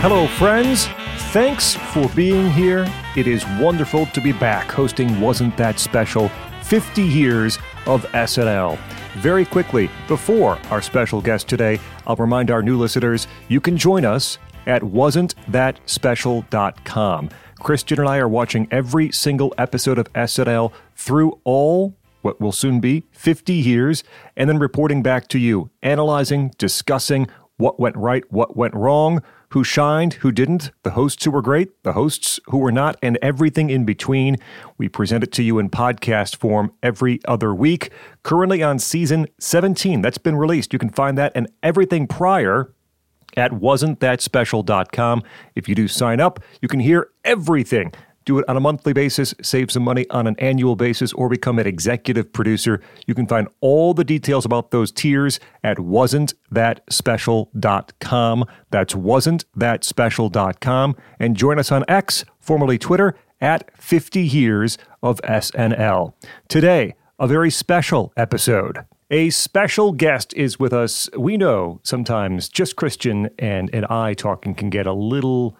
Hello, friends. Thanks for being here. It is wonderful to be back hosting Wasn't That Special 50 years of SNL. Very quickly, before our special guest today, I'll remind our new listeners you can join us at wasn'tthatspecial.com. Christian and I are watching every single episode of SNL through all what will soon be 50 years, and then reporting back to you, analyzing, discussing what went right, what went wrong, who shined, who didn't, the hosts who were great, the hosts who were not, and everything in between. We present it to you in podcast form every other week. Currently on season 17, that's been released. You can find that and everything prior at wasn'tthatspecial.com. If you do sign up, you can hear everything do it on a monthly basis, save some money on an annual basis, or become an executive producer. You can find all the details about those tiers at wasn'tthatspecial.com. That's wasn'tthatspecial.com. And join us on X, formerly Twitter, at 50 years of SNL. Today, a very special episode. A special guest is with us. We know sometimes just Christian and, and I talking can get a little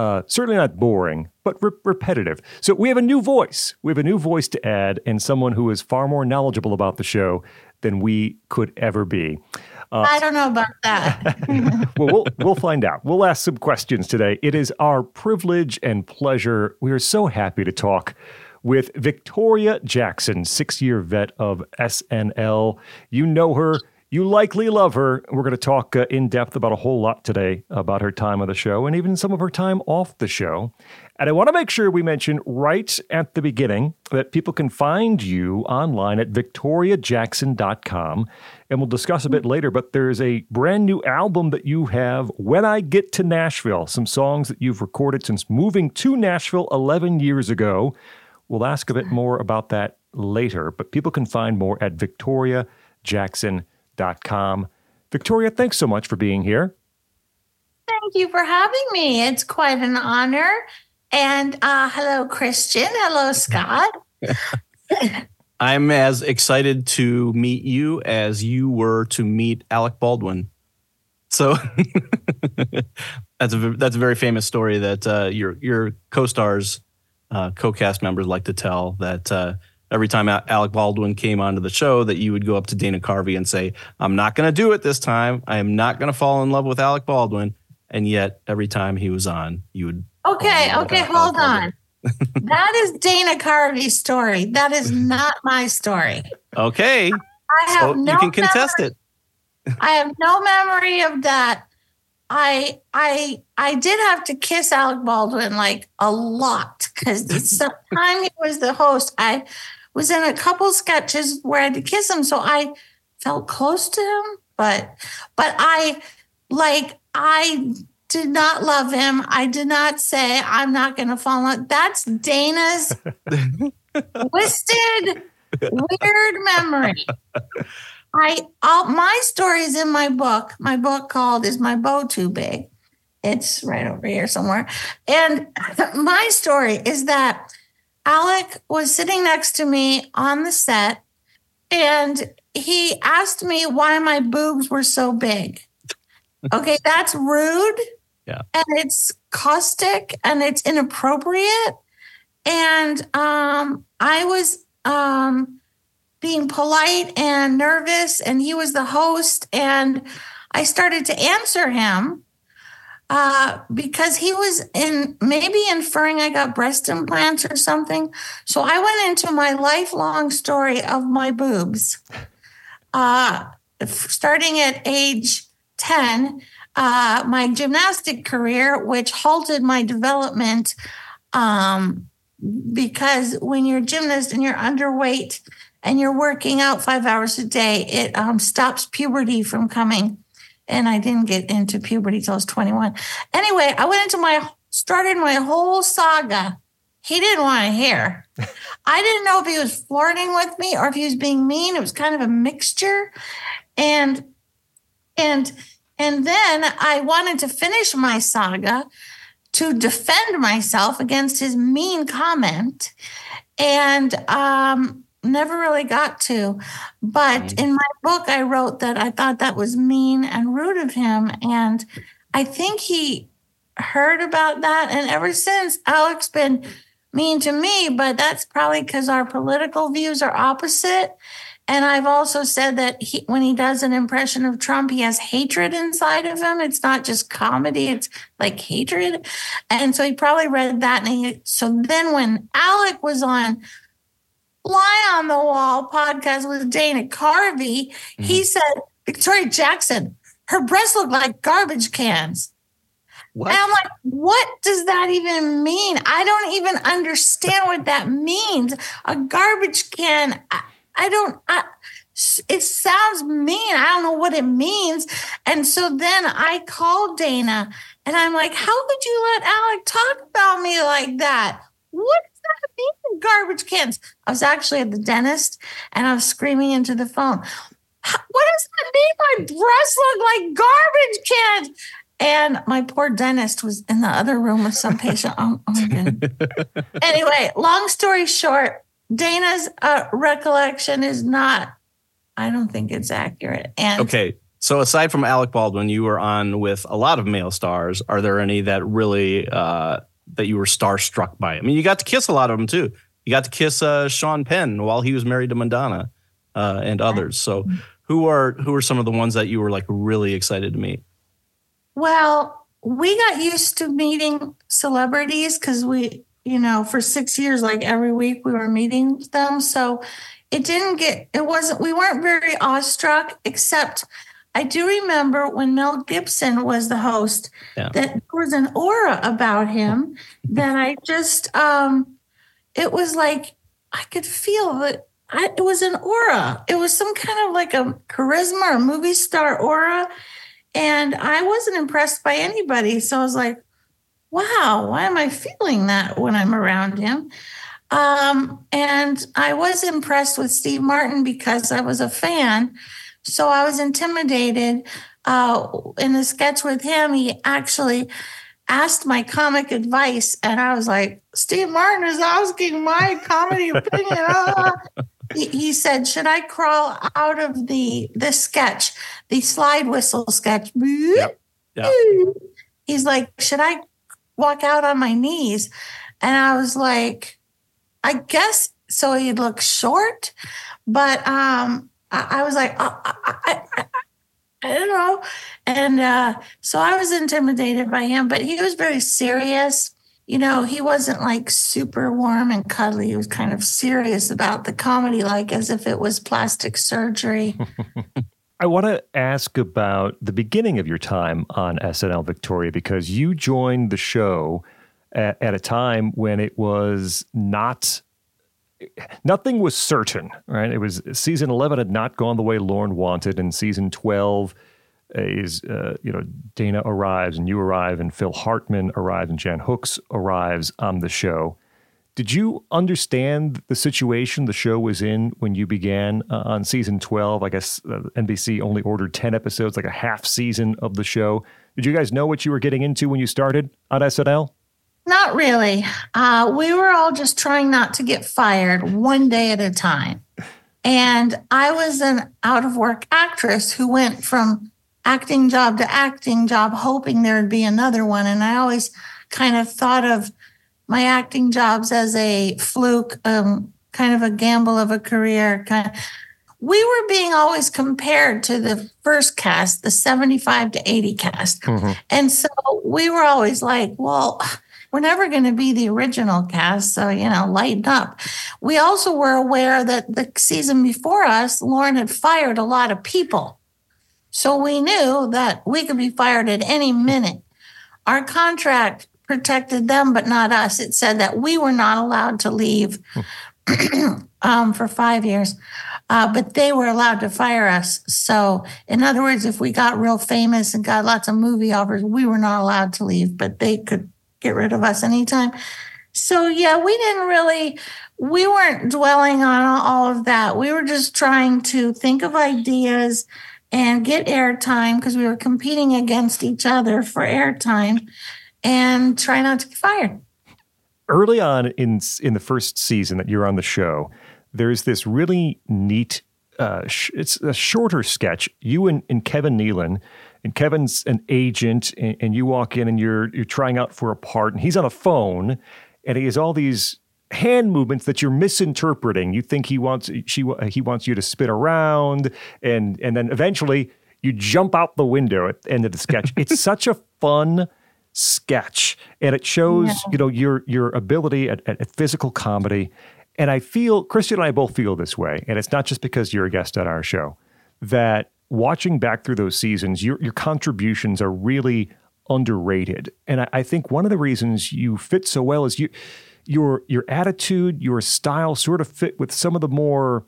uh, certainly not boring, but re- repetitive. So we have a new voice. We have a new voice to add, and someone who is far more knowledgeable about the show than we could ever be. Uh, I don't know about that. well, well, we'll find out. We'll ask some questions today. It is our privilege and pleasure. We are so happy to talk with Victoria Jackson, six year vet of SNL. You know her. You likely love her. We're going to talk uh, in depth about a whole lot today about her time on the show and even some of her time off the show. And I want to make sure we mention right at the beginning that people can find you online at victoriajackson.com. And we'll discuss a bit later, but there's a brand new album that you have, When I Get to Nashville, some songs that you've recorded since moving to Nashville 11 years ago. We'll ask a bit more about that later, but people can find more at victoriajackson.com com. Victoria, thanks so much for being here. Thank you for having me. It's quite an honor. And uh, hello, Christian. Hello, Scott. I'm as excited to meet you as you were to meet Alec Baldwin. So that's a that's a very famous story that uh, your your co-stars, uh, co-cast members like to tell that uh, every time Alec Baldwin came onto the show that you would go up to Dana Carvey and say, I'm not going to do it this time. I am not going to fall in love with Alec Baldwin. And yet every time he was on, you would. Okay, okay, hold on. that is Dana Carvey's story. That is not my story. Okay. I have so no you can contest memory. it. I have no memory of that. I I I did have to kiss Alec Baldwin like a lot because the time he was the host, I was in a couple sketches where I had to kiss him, so I felt close to him. But but I like I did not love him. I did not say I'm not going to fall in. That's Dana's twisted, weird memory. I all my story is in my book. My book called "Is My Bow Too Big?" It's right over here somewhere. And my story is that Alec was sitting next to me on the set and he asked me why my boobs were so big. Okay, that's rude. Yeah. And it's caustic and it's inappropriate. And um I was um being polite and nervous and he was the host and I started to answer him uh, because he was in maybe inferring I got breast implants or something. So I went into my lifelong story of my boobs. Uh, starting at age 10, uh, my gymnastic career, which halted my development um, because when you're a gymnast and you're underweight and you're working out five hours a day, it um, stops puberty from coming and I didn't get into puberty till I was 21. Anyway, I went into my started my whole saga. He didn't want to hear. I didn't know if he was flirting with me or if he was being mean. It was kind of a mixture. And and and then I wanted to finish my saga to defend myself against his mean comment. And um never really got to. But mm-hmm. in my book, I wrote that I thought that was mean and rude of him. And I think he heard about that. And ever since, Alec's been mean to me, but that's probably because our political views are opposite. And I've also said that he, when he does an impression of Trump, he has hatred inside of him. It's not just comedy, it's like hatred. And so he probably read that. And he, so then when Alec was on Fly on the Wall podcast with Dana Carvey, mm-hmm. he said, Victoria Jackson, her breasts look like garbage cans. What? And I'm like, what does that even mean? I don't even understand what that means. A garbage can. I, I don't. I, it sounds mean. I don't know what it means. And so then I called Dana and I'm like, how could you let Alec talk about me like that? What garbage cans? I was actually at the dentist and I was screaming into the phone. What does that mean? My breasts look like garbage cans. And my poor dentist was in the other room with some patient. Oh, oh anyway, long story short, Dana's uh, recollection is not, I don't think it's accurate. And okay. So aside from Alec Baldwin, you were on with a lot of male stars. Are there any that really uh, that you were starstruck by? I mean, you got to kiss a lot of them too. You got to kiss uh, Sean Penn while he was married to Madonna uh, and others. So who are who are some of the ones that you were like really excited to meet? Well, we got used to meeting celebrities because we you know, for six years, like every week we were meeting them. So it didn't get, it wasn't, we weren't very awestruck, except I do remember when Mel Gibson was the host, yeah. that there was an aura about him that I just, um, it was like I could feel that I, it was an aura. It was some kind of like a charisma or movie star aura. And I wasn't impressed by anybody. So I was like, wow, why am I feeling that when I'm around him? Um, and I was impressed with Steve Martin because I was a fan. So I was intimidated. Uh, in the sketch with him, he actually asked my comic advice, and I was like, Steve Martin is asking my comedy opinion. Uh, he, he said, Should I crawl out of the the sketch, the slide whistle sketch? Yep. Yep. He's like, Should I walk out on my knees. And I was like, I guess so he'd look short, but um, I, I was like, I, I, I, I, don't know. And uh, so I was intimidated by him, but he was very serious. You know, he wasn't like super warm and cuddly. He was kind of serious about the comedy, like as if it was plastic surgery. I want to ask about the beginning of your time on SNL Victoria because you joined the show at, at, a time when it was not nothing was certain, right? It was season 11 had not gone the way Lorne wanted and season 12 is uh, you know Dana arrives and you arrive and Phil Hartman arrives and Jan Hooks arrives on the show. Did you understand the situation the show was in when you began uh, on season 12? I guess uh, NBC only ordered 10 episodes, like a half season of the show. Did you guys know what you were getting into when you started on SNL? Not really. Uh, we were all just trying not to get fired one day at a time. And I was an out of work actress who went from acting job to acting job, hoping there would be another one. And I always kind of thought of my acting jobs as a fluke, um, kind of a gamble of a career. Kind of, we were being always compared to the first cast, the 75 to 80 cast. Mm-hmm. And so we were always like, well, we're never going to be the original cast. So, you know, lighten up. We also were aware that the season before us, Lorne had fired a lot of people. So we knew that we could be fired at any minute. Our contract protected them, but not us. It said that we were not allowed to leave um, for five years, uh, but they were allowed to fire us. So, in other words, if we got real famous and got lots of movie offers, we were not allowed to leave, but they could get rid of us anytime. So, yeah, we didn't really, we weren't dwelling on all of that. We were just trying to think of ideas and get airtime because we were competing against each other for airtime and try not to get fired. Early on in in the first season that you're on the show, there's this really neat uh, sh- it's a shorter sketch. You and, and Kevin Nealon, and Kevin's an agent, and, and you walk in and you're you're trying out for a part, and he's on a phone, and he has all these hand movements that you're misinterpreting. You think he wants she he wants you to spin around, and and then eventually you jump out the window at the end of the sketch. it's such a fun sketch, and it shows yeah. you know your your ability at, at, at physical comedy. And I feel Christian and I both feel this way, and it's not just because you're a guest on our show that watching back through those seasons, your your contributions are really underrated. And I, I think one of the reasons you fit so well is you your your attitude, your style sort of fit with some of the more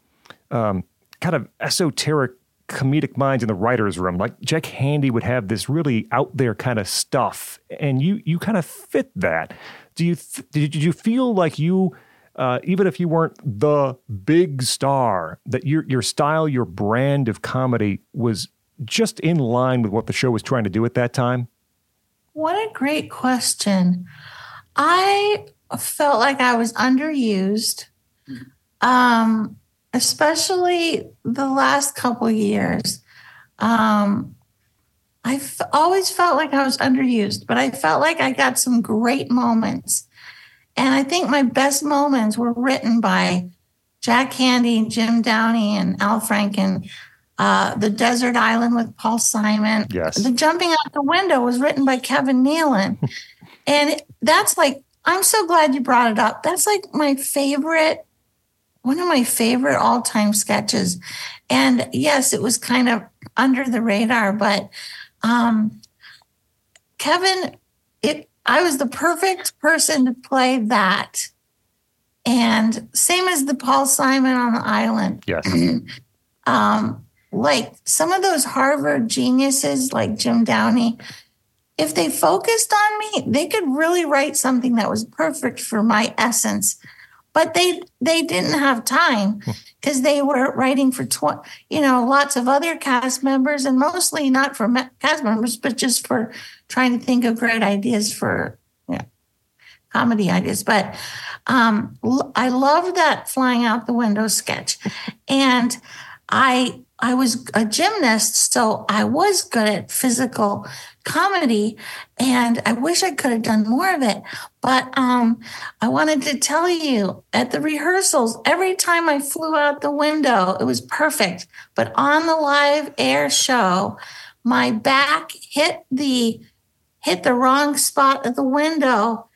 um, kind of esoteric comedic minds in the writers' room. Like Jack Handey would have this really out there kind of stuff, and you you kind of fit that. Do you th- did you feel like you? Uh, even if you weren't the big star, that your your style, your brand of comedy was just in line with what the show was trying to do at that time? What a great question. I felt like I was underused, um, especially the last couple years. Um, I've always felt like I was underused, but I felt like I got some great moments. And I think my best moments were written by Jack Handey, Jim Downey, and Al Franken. Uh, the Desert Island with Paul Simon. Yes. The Jumping Out the Window was written by Kevin Nealon. and that's like I'm so glad you brought it up. That's like my favorite, one of my favorite all time sketches. And yes, it was kind of under the radar, but um, Kevin, it I was the perfect person to play that. And same as the Paul Simon on the island. Yes. um, like some of those Harvard geniuses like Jim Downey, if they focused on me, they could really write something that was perfect for my essence. But they they didn't have time because hmm. they were writing for tw- you know lots of other cast members and mostly not for me- cast members, but just for trying to think of great ideas for you know, comedy ideas. But um, l- I love that flying out the window sketch, and I I was a gymnast, so I was good at physical comedy and I wish I could have done more of it. But um, I wanted to tell you at the rehearsals, every time I flew out the window, it was perfect. But on the live air show, my back hit the hit the wrong spot of the window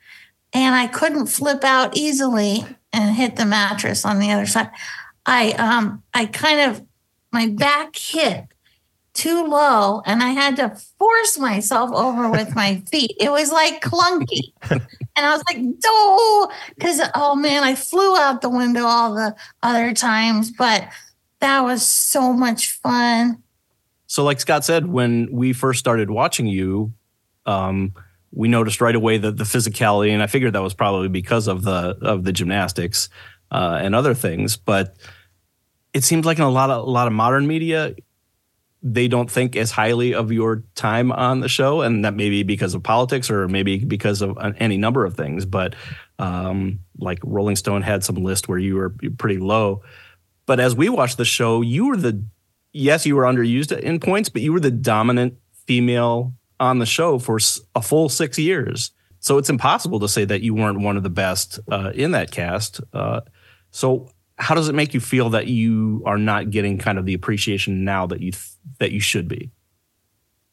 and I couldn't flip out easily and hit the mattress on the other side. I um I kind of my back hit too low and I had to force myself over with my feet. It was like clunky. and I was like, oh, because, oh man, I flew out the window all the other times, but that was so much fun. So, like Scott said, when we first started watching you, um, we noticed right away that the physicality, and I figured that was probably because of the of the gymnastics uh, and other things. But it seems like in a lot of a lot of modern media, they don't think as highly of your time on the show, and that maybe because of politics or maybe because of any number of things. But um, like Rolling Stone had some list where you were pretty low. But as we watched the show, you were the yes, you were underused in points, but you were the dominant female on the show for a full six years. So it's impossible to say that you weren't one of the best uh, in that cast. Uh, so how does it make you feel that you are not getting kind of the appreciation now that you th- that you should be?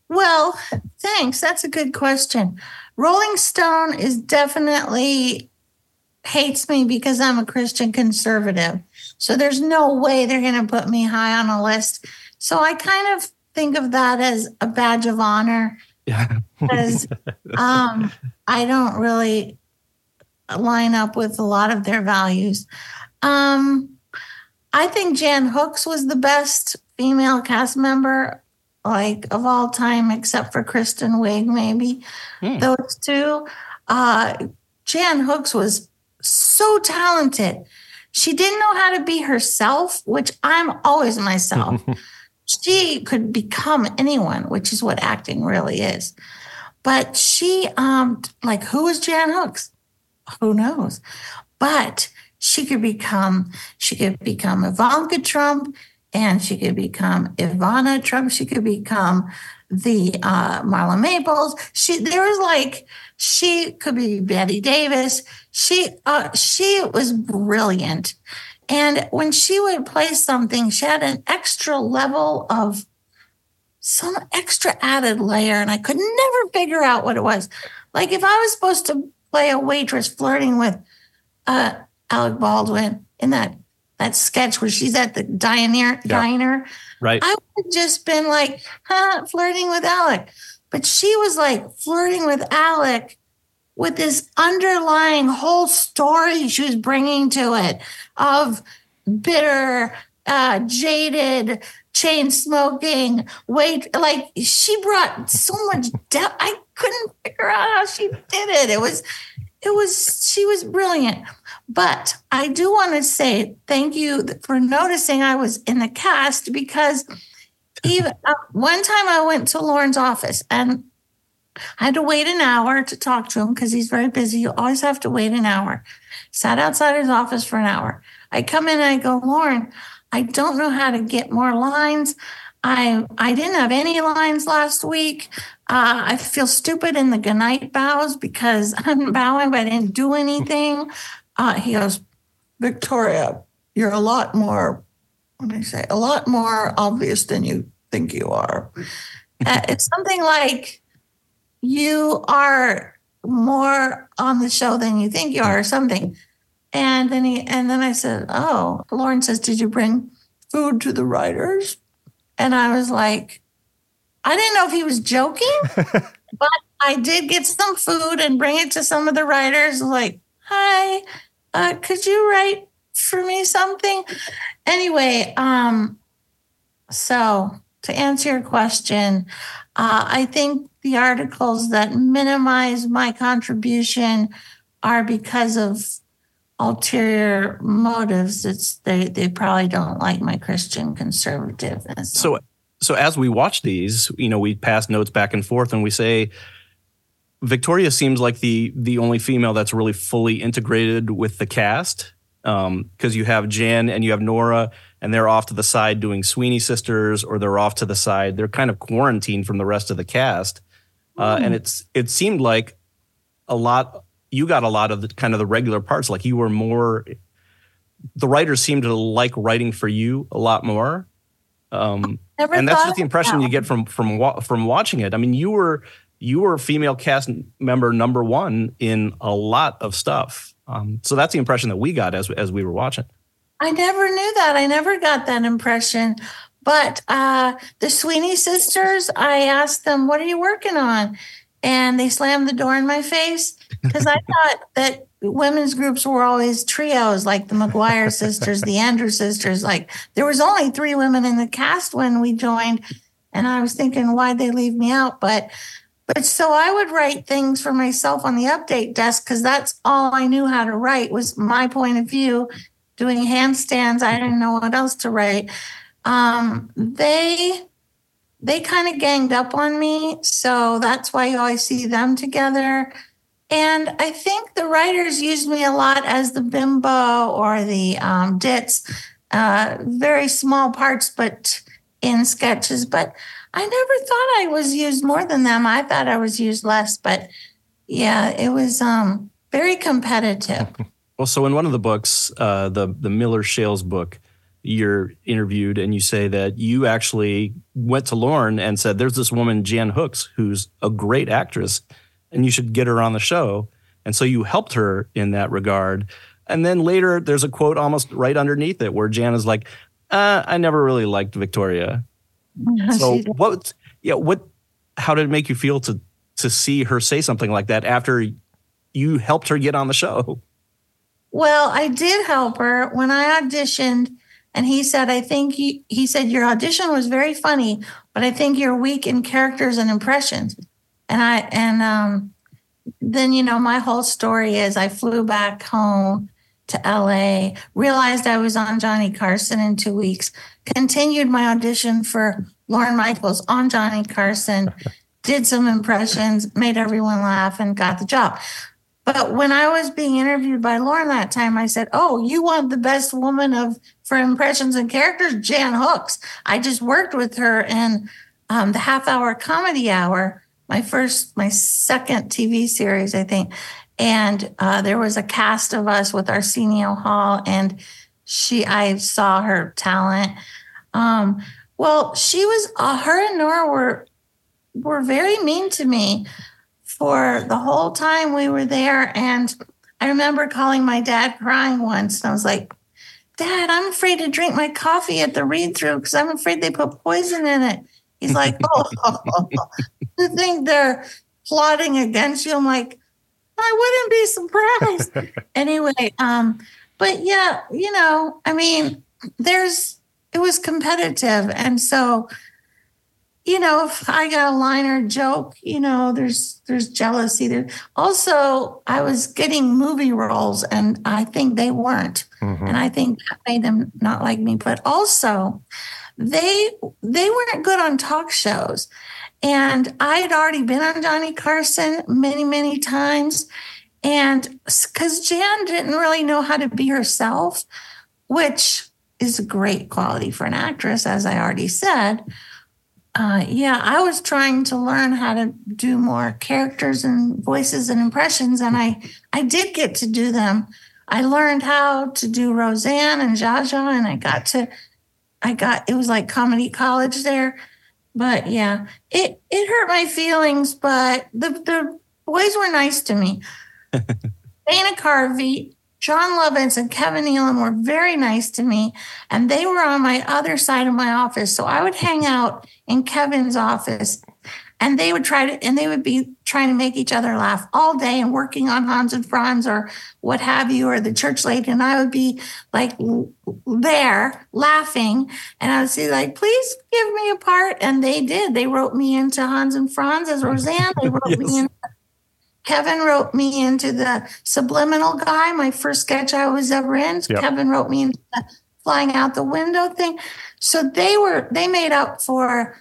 Well, thanks. That's a good question. Rolling Stone is definitely hates me because I'm a Christian conservative. So there's no way they're going to put me high on a list. So I kind of think of that as a badge of honor. Yeah. because um, I don't really line up with a lot of their values. Um, I think Jan Hooks was the best female cast member, like of all time, except for Kristen Wiig, maybe. Hmm. Those two. Uh, Jan Hooks was so talented. She didn't know how to be herself, which I'm always myself. she could become anyone, which is what acting really is. But she, um, like, who is Jan Hooks? Who knows? But she could become she could become Ivanka Trump and she could become Ivana Trump. She could become the uh, Marla Maples. She there was like she could be Bette Davis. She uh, she was brilliant, and when she would play something, she had an extra level of some extra added layer, and I could never figure out what it was. Like if I was supposed to play a waitress flirting with uh, Alec Baldwin in that that sketch where she's at the diner, Yeah. diner, Right. I would have just been like, huh, flirting with Alec. But she was like flirting with Alec with this underlying whole story she was bringing to it of bitter, uh, jaded, chain smoking, wait, like she brought so much depth. I couldn't figure out how she did it. It was, it was, she was brilliant. But I do want to say thank you for noticing I was in the cast because even uh, one time I went to Lorne's office and I had to wait an hour to talk to him because he's very busy. You always have to wait an hour. Sat outside his office for an hour. I come in and I go, Lauren, I don't know how to get more lines. I I didn't have any lines last week. Uh, I feel stupid in the goodnight bows because I'm bowing, but I didn't do anything. Uh, he goes, Victoria, you're a lot more, what do I say, a lot more obvious than you think you are. Uh, it's something like you are more on the show than you think you are, or something. And then he, and then I said, "Oh, Lorne says, did you bring food to the writers?" And I was like, I didn't know if he was joking, but I did get some food and bring it to some of the writers. Like, hi, uh, could you write for me something? Anyway, um, so to answer your question, uh, I think the articles that minimize my contribution are because of ulterior motives. It's they they probably don't like my Christian conservativeness. So so as we watch these, you know, we pass notes back and forth and we say Victoria seems like the the only female that's really fully integrated with the cast. Um, because you have Jan and you have Nora, and they're off to the side doing Sweeney Sisters, or they're off to the side. They're kind of quarantined from the rest of the cast. Uh, and it's it seemed like a lot you got a lot of the kind of the regular parts like you were more the writers seemed to like writing for you a lot more um and that's just the impression that. you get from from from watching it i mean you were you were a female cast member number one in a lot of stuff um so that's the impression that we got as as we were watching I never knew that. I never got that impression. But uh, the Sweeney sisters, I asked them, "What are you working on?" And they slammed the door in my face because I thought that women's groups were always trios, like the McGuire sisters, the Andrew sisters. Like there was only three women in the cast when we joined, and I was thinking, why'd they leave me out? But but so I would write things for myself on the update desk because that's all I knew how to write was my point of view doing handstands. I didn't know what else to write. Um, they they kind of ganged up on me, so that's why you always see them together. And I think the writers used me a lot as the bimbo or the um, ditz, uh, very small parts, but in sketches. But I never thought I was used more than them. I thought I was used less, but yeah, it was um, very competitive. well so in one of the books uh the the miller shales book you're interviewed and you say that you actually went to Lorne and said there's this woman jan hooks who's a great actress and you should get her on the show and so you helped her in that regard and then later there's a quote almost right underneath it where jan is like uh, i never really liked victoria so what yeah what how did it make you feel to to see her say something like that after you helped her get on the show Well, I did help her when I auditioned, and he said, I think you, he said, your audition was very funny, but I think you're weak in characters and impressions. And I, and um, then, you know, my whole story is I flew back home to LA, realized I was on Johnny Carson in two weeks, continued my audition for Lorne Michaels on Johnny Carson, did some impressions, made everyone laugh, and got the job But when I was being interviewed by Lorne that time, I said, "Oh, you want the best woman of for impressions and characters, Jan Hooks." I just worked with her in um, the half hour comedy hour, my first, my second TV series, I think. And uh, there was a cast of us with Arsenio Hall, and she, I saw her talent. Um, well, she was, uh, her and Nora were were very mean to me for the whole time we were there. And I remember calling my dad crying once. And I was like, Dad, I'm afraid to drink my coffee at the read through because I'm afraid they put poison in it. He's like, Oh, you think they're plotting against you? I'm like, I wouldn't be surprised. anyway, um, but yeah, you know, I mean, there's it was competitive. And so you know, if I got a line or a joke, you know, there's there's jealousy there. Also, I was getting movie roles and I think they weren't. Mm-hmm. And I think that made them not like me. But also they they weren't good on talk shows. And I had already been on Johnny Carson many, many times. And because Jan didn't really know how to be herself, which is a great quality for an actress, as I already said uh, yeah, I was trying to learn how to do more characters and voices and impressions, and I I did get to do them. I learned how to do Roseanne and Zsa, and I got to, I got it was like comedy college there, but yeah, it it hurt my feelings, but the the boys were nice to me. Dana Carvey, Jon Lovitz, and Kevin Nealon were very nice to me, and they were on my other side of my office, so I would hang out in Kevin's office. And they would try to, and they would be trying to make each other laugh all day and working on Hans and Franz or what have you, or the church lady. And I would be like there laughing. And I would say, like, please give me a part. And they did. They wrote me into Hans and Franz as Roseanne. They wrote yes. me in. Kevin wrote me into the subliminal guy, my first sketch I was ever in. Yep. Kevin wrote me into the flying out the window thing. So they were they made up for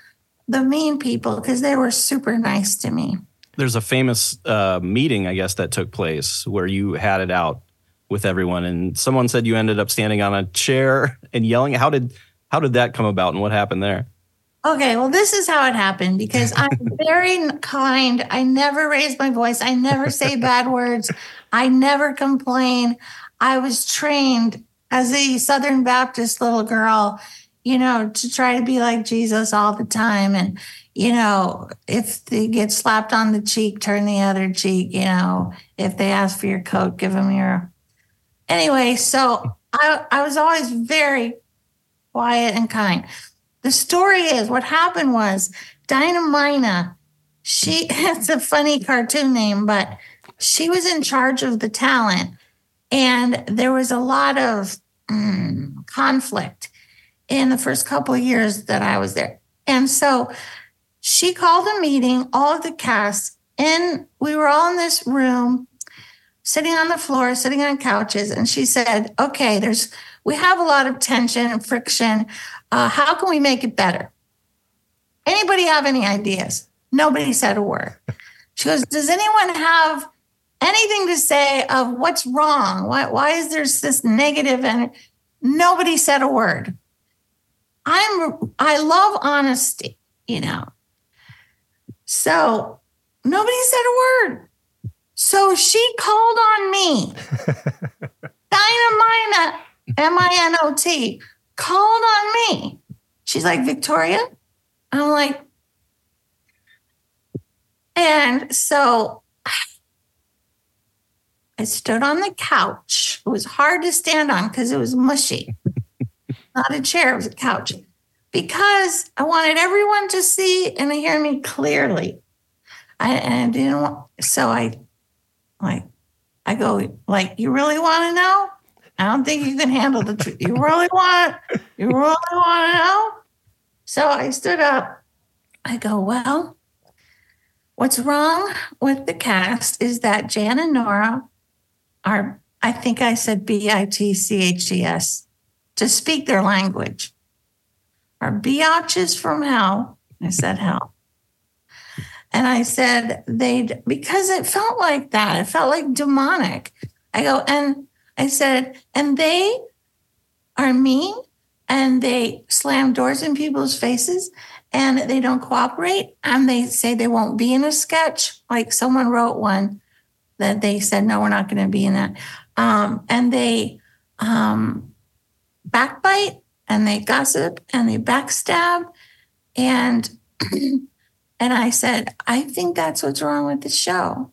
the mean people because they were super nice to me. There's a famous uh, meeting, I guess, that took place where you had it out with everyone, and someone said you ended up standing on a chair and yelling. How did how did that come about, and what happened there? Okay, well, this is how it happened because I'm very kind. I never raise my voice. I never say bad words. I never complain. I was trained as a Southern Baptist little girl you know, to try to be like Jesus all the time. And, you know, if they get slapped on the cheek, turn the other cheek. You know, if they ask for your coat, give them your. Anyway, so I, I was always very quiet and kind. The story is what happened was Dinah Minot, she, it's a funny cartoon name, but she was in charge of the talent. And there was a lot of mm, conflict in the first couple of years that I was there. And so she called a meeting, all of the cast, and we were all in this room, sitting on the floor, sitting on couches. And she said, Okay, there's we have a lot of tension and friction. Uh, how can we make it better? Anybody have any ideas? Nobody said a word. She goes, Does anyone have anything to say of what's wrong? Why, why is there this negative? And nobody said a word. I'm I love honesty, you know. So nobody said a word. So she called on me. Dinah Minot, M-I-N-O-T, called on me. She's like, Victoria? I'm like, and so I stood on the couch. It was hard to stand on because it was mushy not a chair, it was a couch, because I wanted everyone to see and hear me clearly. I, I didn't want, so I, like, I go, like, you really want to know? I don't think you can handle the truth. You really want, you really want to know? So I stood up. I go, well, what's wrong with the cast is that Jan and Nora are, I think I said B I T C H E S to speak their language are biatches from hell. I said hell. And I said, they'd, because it felt like that. It felt like demonic. I go, and I said, and they are mean and they slam doors in people's faces and they don't cooperate and they say they won't be in a sketch. Like someone wrote one that they said, no, we're not going to be in that. Um, and they um, backbite and they gossip and they backstab. And and I said, I think that's what's wrong with the show.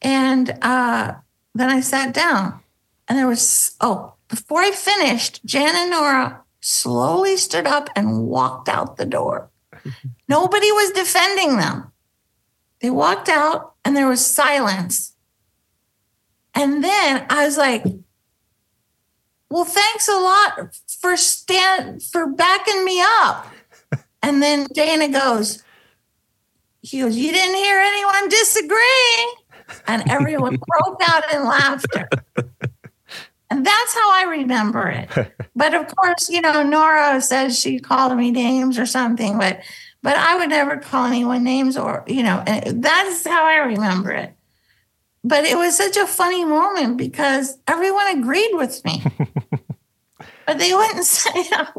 And uh, then I sat down and there was, oh, before I finished, Jan and Nora slowly stood up and walked out the door. Nobody was defending them. They walked out and there was silence. And then I was like, well, thanks a lot for stand for backing me up. and then Dana goes, he goes, You didn't hear anyone disagreeing. And everyone broke out in laughter. And that's how I remember it. But of course, you know, Nora says she called me names or something, but but I would never call anyone names or, you know, that's how I remember it. But it was such a funny moment because everyone agreed with me. but they wouldn't say out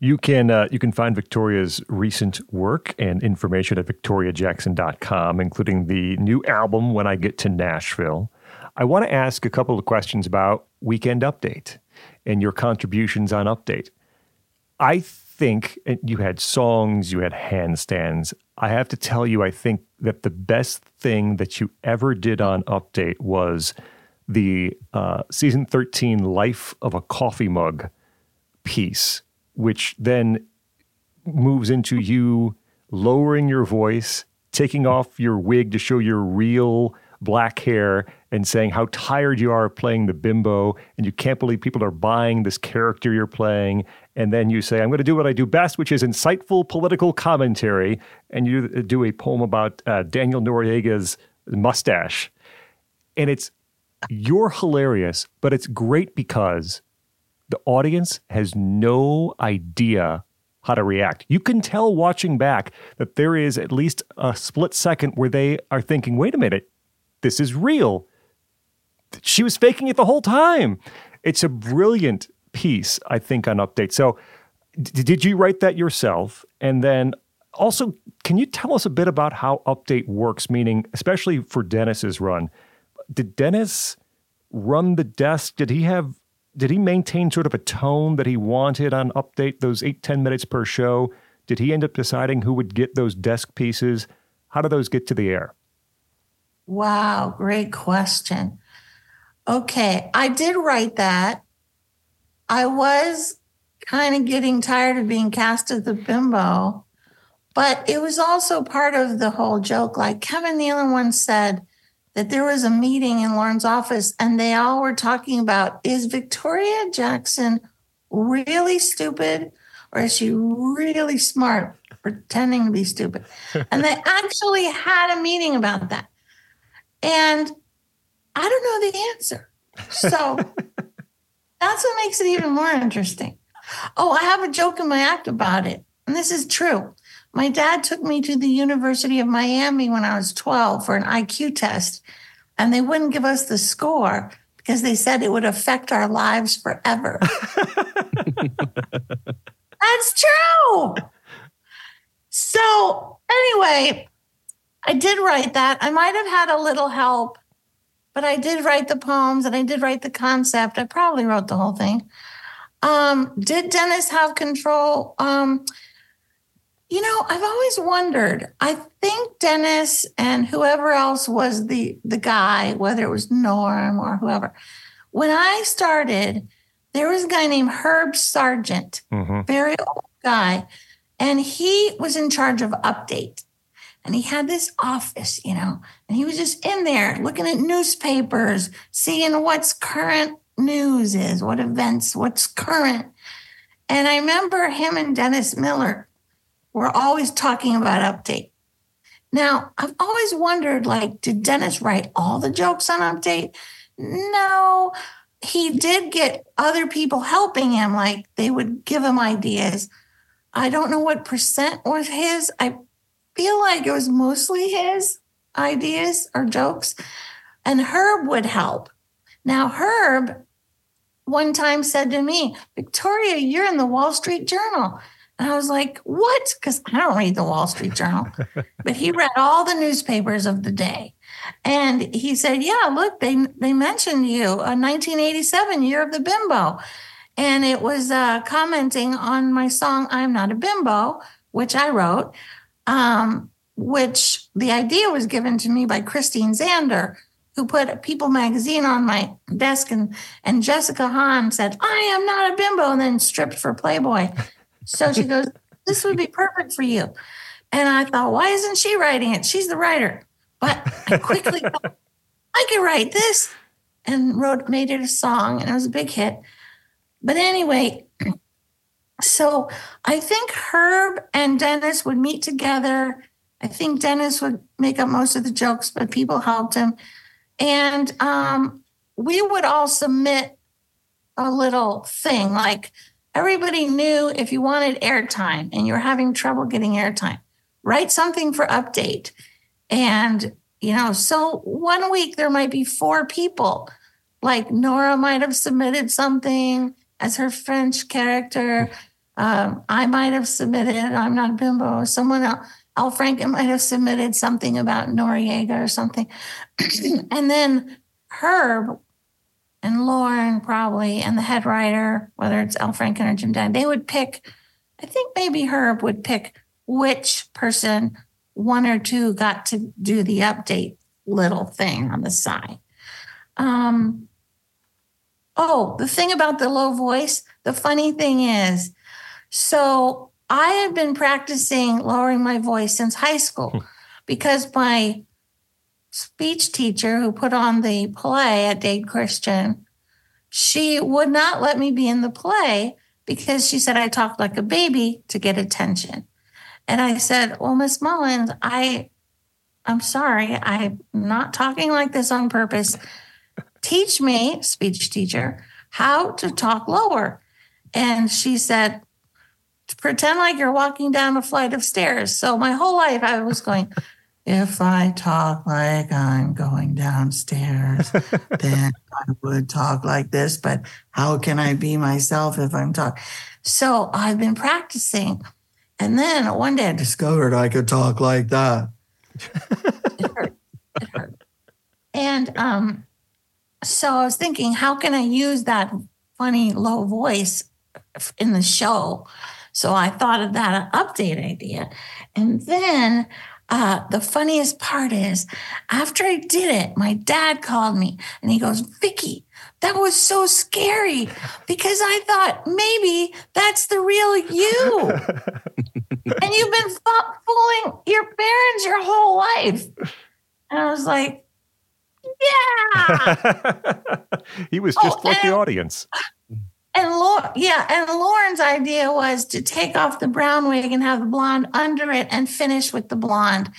You can uh, you can find Victoria's recent work and information at victoriajackson.com, including the new album When I Get to Nashville. I want to ask a couple of questions about Weekend Update and your contributions on Update. I think you had songs, you had handstands. I have to tell you, I think that the best thing that you ever did on Update was the uh, season 13 Life of a Coffee Mug piece which then moves into you lowering your voice, taking off your wig to show your real black hair, and saying how tired you are of playing the bimbo, and you can't believe people are buying this character you're playing. And then you say, I'm going to do what I do best, which is insightful political commentary. And you do a poem about uh, Daniel Noriega's mustache. And it's, you're hilarious, but it's great because the audience has no idea how to react. You can tell watching back that there is at least a split second where they are thinking, wait a minute, this is real. She was faking it the whole time. It's a brilliant piece, I think, on Update. So, d- did you write that yourself? And then also, can you tell us a bit about how Update works, meaning, especially for Dennis's run? Did Dennis run the desk? Did he have did he maintain sort of a tone that he wanted on update those eight ten minutes per show did he end up deciding who would get those desk pieces how do those get to the air wow great question okay i did write that i was kind of getting tired of being cast as the bimbo but it was also part of the whole joke like kevin nealon once said that there was a meeting in Lorne's office and they all were talking about is Victoria Jackson really stupid or is she really smart pretending to be stupid? and they actually had a meeting about that. And I don't know the answer. So that's what makes it even more interesting. Oh, I have a joke in my act about it. And this is true. My dad took me to the University of Miami when I was 12 for an IQ test, and they wouldn't give us the score because they said it would affect our lives forever. That's true. So, anyway, I did write that. I might have had a little help, but I did write the poems and I did write the concept. I probably wrote the whole thing. Um, did Dennis have control? Um, you know, I've always wondered. I think Dennis and whoever else was the the guy, whether it was Norm or whoever, when I started, there was a guy named Herb Sargent, mm-hmm. very old guy, and he was in charge of update. And he had this office, you know, and he was just in there looking at newspapers, seeing what's current news is, what events, what's current. And I remember him and Dennis Miller we're always talking about update. Now, I've always wondered like, did Dennis write all the jokes on update? No, he did get other people helping him, like they would give him ideas. I don't know what percent was his. I feel like it was mostly his ideas or jokes. And Herb would help. Now, Herb one time said to me, Victoria, you're in the Wall Street Journal. And I was like, what? Because I don't read the Wall Street Journal. but he read all the newspapers of the day. And he said, yeah, look, they, they mentioned you, a 1987 year of the bimbo. And it was uh, commenting on my song, I'm Not a Bimbo, which I wrote, um, which the idea was given to me by Christine Zander, who put People magazine on my desk. And, and Jessica Hahn said, I am not a bimbo, and then stripped for Playboy. So she goes, This would be perfect for you. And I thought, Why isn't she writing it? She's the writer. But I quickly thought, I could write this and wrote, made it a song, and it was a big hit. But anyway, so I think Herb and Dennis would meet together. I think Dennis would make up most of the jokes, but people helped him. And um, we would all submit a little thing like, everybody knew if you wanted airtime and you're having trouble getting airtime, write something for update. And, you know, so one week there might be four people. Like Nora might have submitted something as her French character. Um, I might have submitted, I'm not a bimbo, someone else. Al Franken might have submitted something about Noriega or something. and then Herb and Lorne probably and the head writer, whether it's Al Franken or Jim Downey, they would pick, I think maybe Herb would pick which person, one or two, got to do the update little thing on the side. Um, oh, the thing about the low voice, the funny thing is, so I had been practicing lowering my voice since high school hmm. because my speech teacher who put on the play at Dade Christian, she would not let me be in the play because she said I talked like a baby to get attention. And I said, Well, Miss Mullins, I I'm sorry, I'm not talking like this on purpose. Teach me, speech teacher, how to talk lower. And she said, pretend like you're walking down a flight of stairs. So my whole life I was going, if I talk like I'm going downstairs, then I would talk like this. But how can I be myself if I'm talking? So I've been practicing. And then one day I discovered I could talk like that. it hurt. It hurt. And um, so I was thinking, how can I use that funny low voice in the show? So I thought of that update idea. And then uh, the funniest part is after I did it, my dad called me and he goes, Vicky, that was so scary because I thought maybe that's the real you. and you've been fooling your parents your whole life. And I was like, yeah. he was just oh, like the audience. And Lorne, yeah, and Lorne's idea was to take off the brown wig and have the blonde under it and finish with the blonde.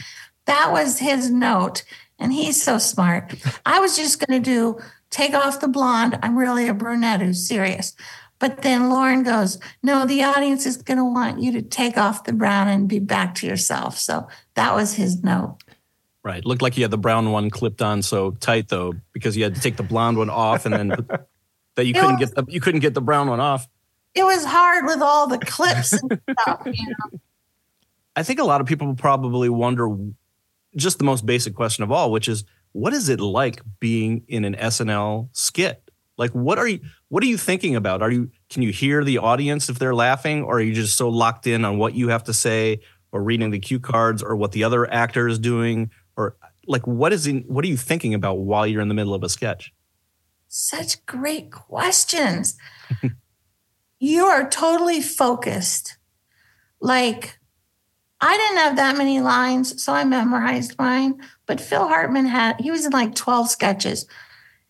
That was his note. And he's so smart. I was just going to do take off the blonde. I'm really a brunette who's serious. But then Lorne goes, No, the audience is going to want you to take off the brown and be back to yourself. So that was his note. Right. Looked like you had the brown one clipped on so tight, though, because you had to take the blonde one off and then that you couldn't was, get the you couldn't get the brown one off. It was hard with all the clips and stuff. You know? I think a lot of people probably wonder just the most basic question of all, which is what is it like being in an SNL skit? Like what are you what are you thinking about? Are you can you hear the audience if they're laughing or are you just so locked in on what you have to say or reading the cue cards or what the other actor is doing or like what is in, what are you thinking about while you're in the middle of a sketch? Such great questions. you are totally focused. Like, I didn't have that many lines, so I memorized mine. But Phil Hartman had, he was in like 12 sketches.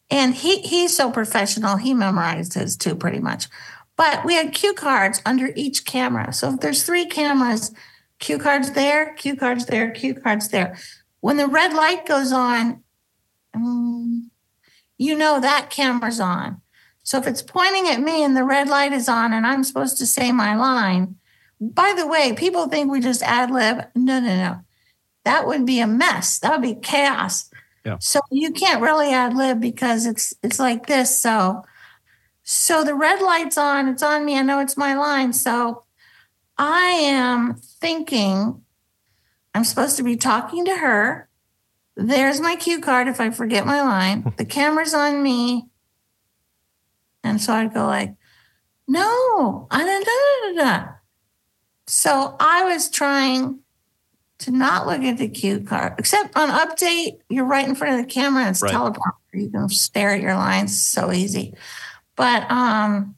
And he he's so professional, he memorized his too, pretty much. But we had cue cards under each camera. So if there's three cameras, cue cards there, cue cards there, cue cards there. When the red light goes on, um, you know that camera's on. So if it's pointing at me and the red light is on and I'm supposed to say my line, by the way, people think we just ad lib. No, no, no. That would be a mess. That would be chaos. Yeah. So you can't really ad lib because it's it's like this. So so the red light's on, it's on me. I know it's my line. So I am thinking I'm supposed to be talking to her. There's my cue card if I forget my line. The camera's on me. And so I'd go like, no, da, da, da, da. So I was trying to not look at the cue card, except on update, you're right in front of the camera and it's Right. teleprompter. You can stare at your lines so easy. But um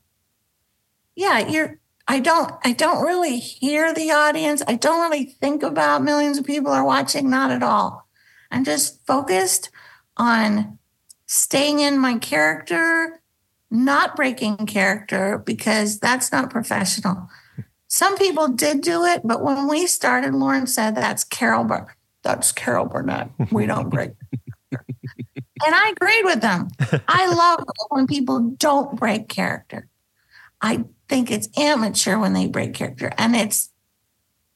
yeah, you're I don't I don't really hear the audience. I don't really think about millions of people are watching, not at all. I'm just focused on staying in my character, not breaking character because that's not professional. Some people did do it, but when we started, Lorne said that's Carol that's Carol Burnett. We don't break. and I agreed with them. I love when people don't break character. I think it's amateur when they break character. And it's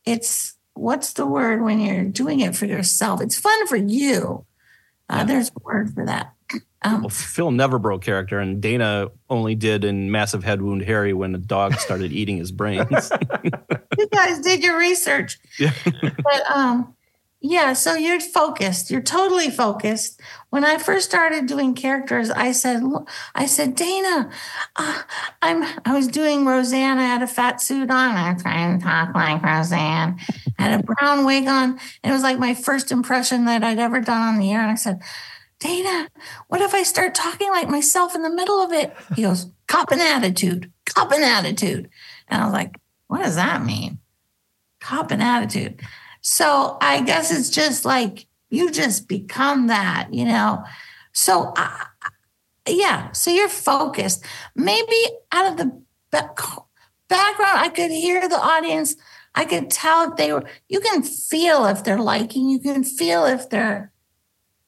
it's what's the word when you're doing it for yourself? It's fun for you. Uh, Yeah. There's a word for that. Um, Well, Phil never broke character, and Dana only did in Massive Head Wound Harry when the dog started eating his brains. you guys did your research. Yeah. but um yeah, so you're focused. You're totally focused. When I first started doing characters, I said, I said, Dana, uh, I'm. I was doing Roseanne. I had a fat suit on. I'm trying to talk like Roseanne. I had a brown wig on. It was like my first impression that I'd ever done on the air. And I said, Dana, what if I start talking like myself in the middle of it? He goes, cop an attitude, cop an attitude. And I was like, what does that mean? Cop an attitude. So I guess it's just like you just become that, you know. So uh, yeah, so you're focused. Maybe out of the back- background, I could hear the audience. I could tell if they were. You can feel if they're liking. You can feel if they're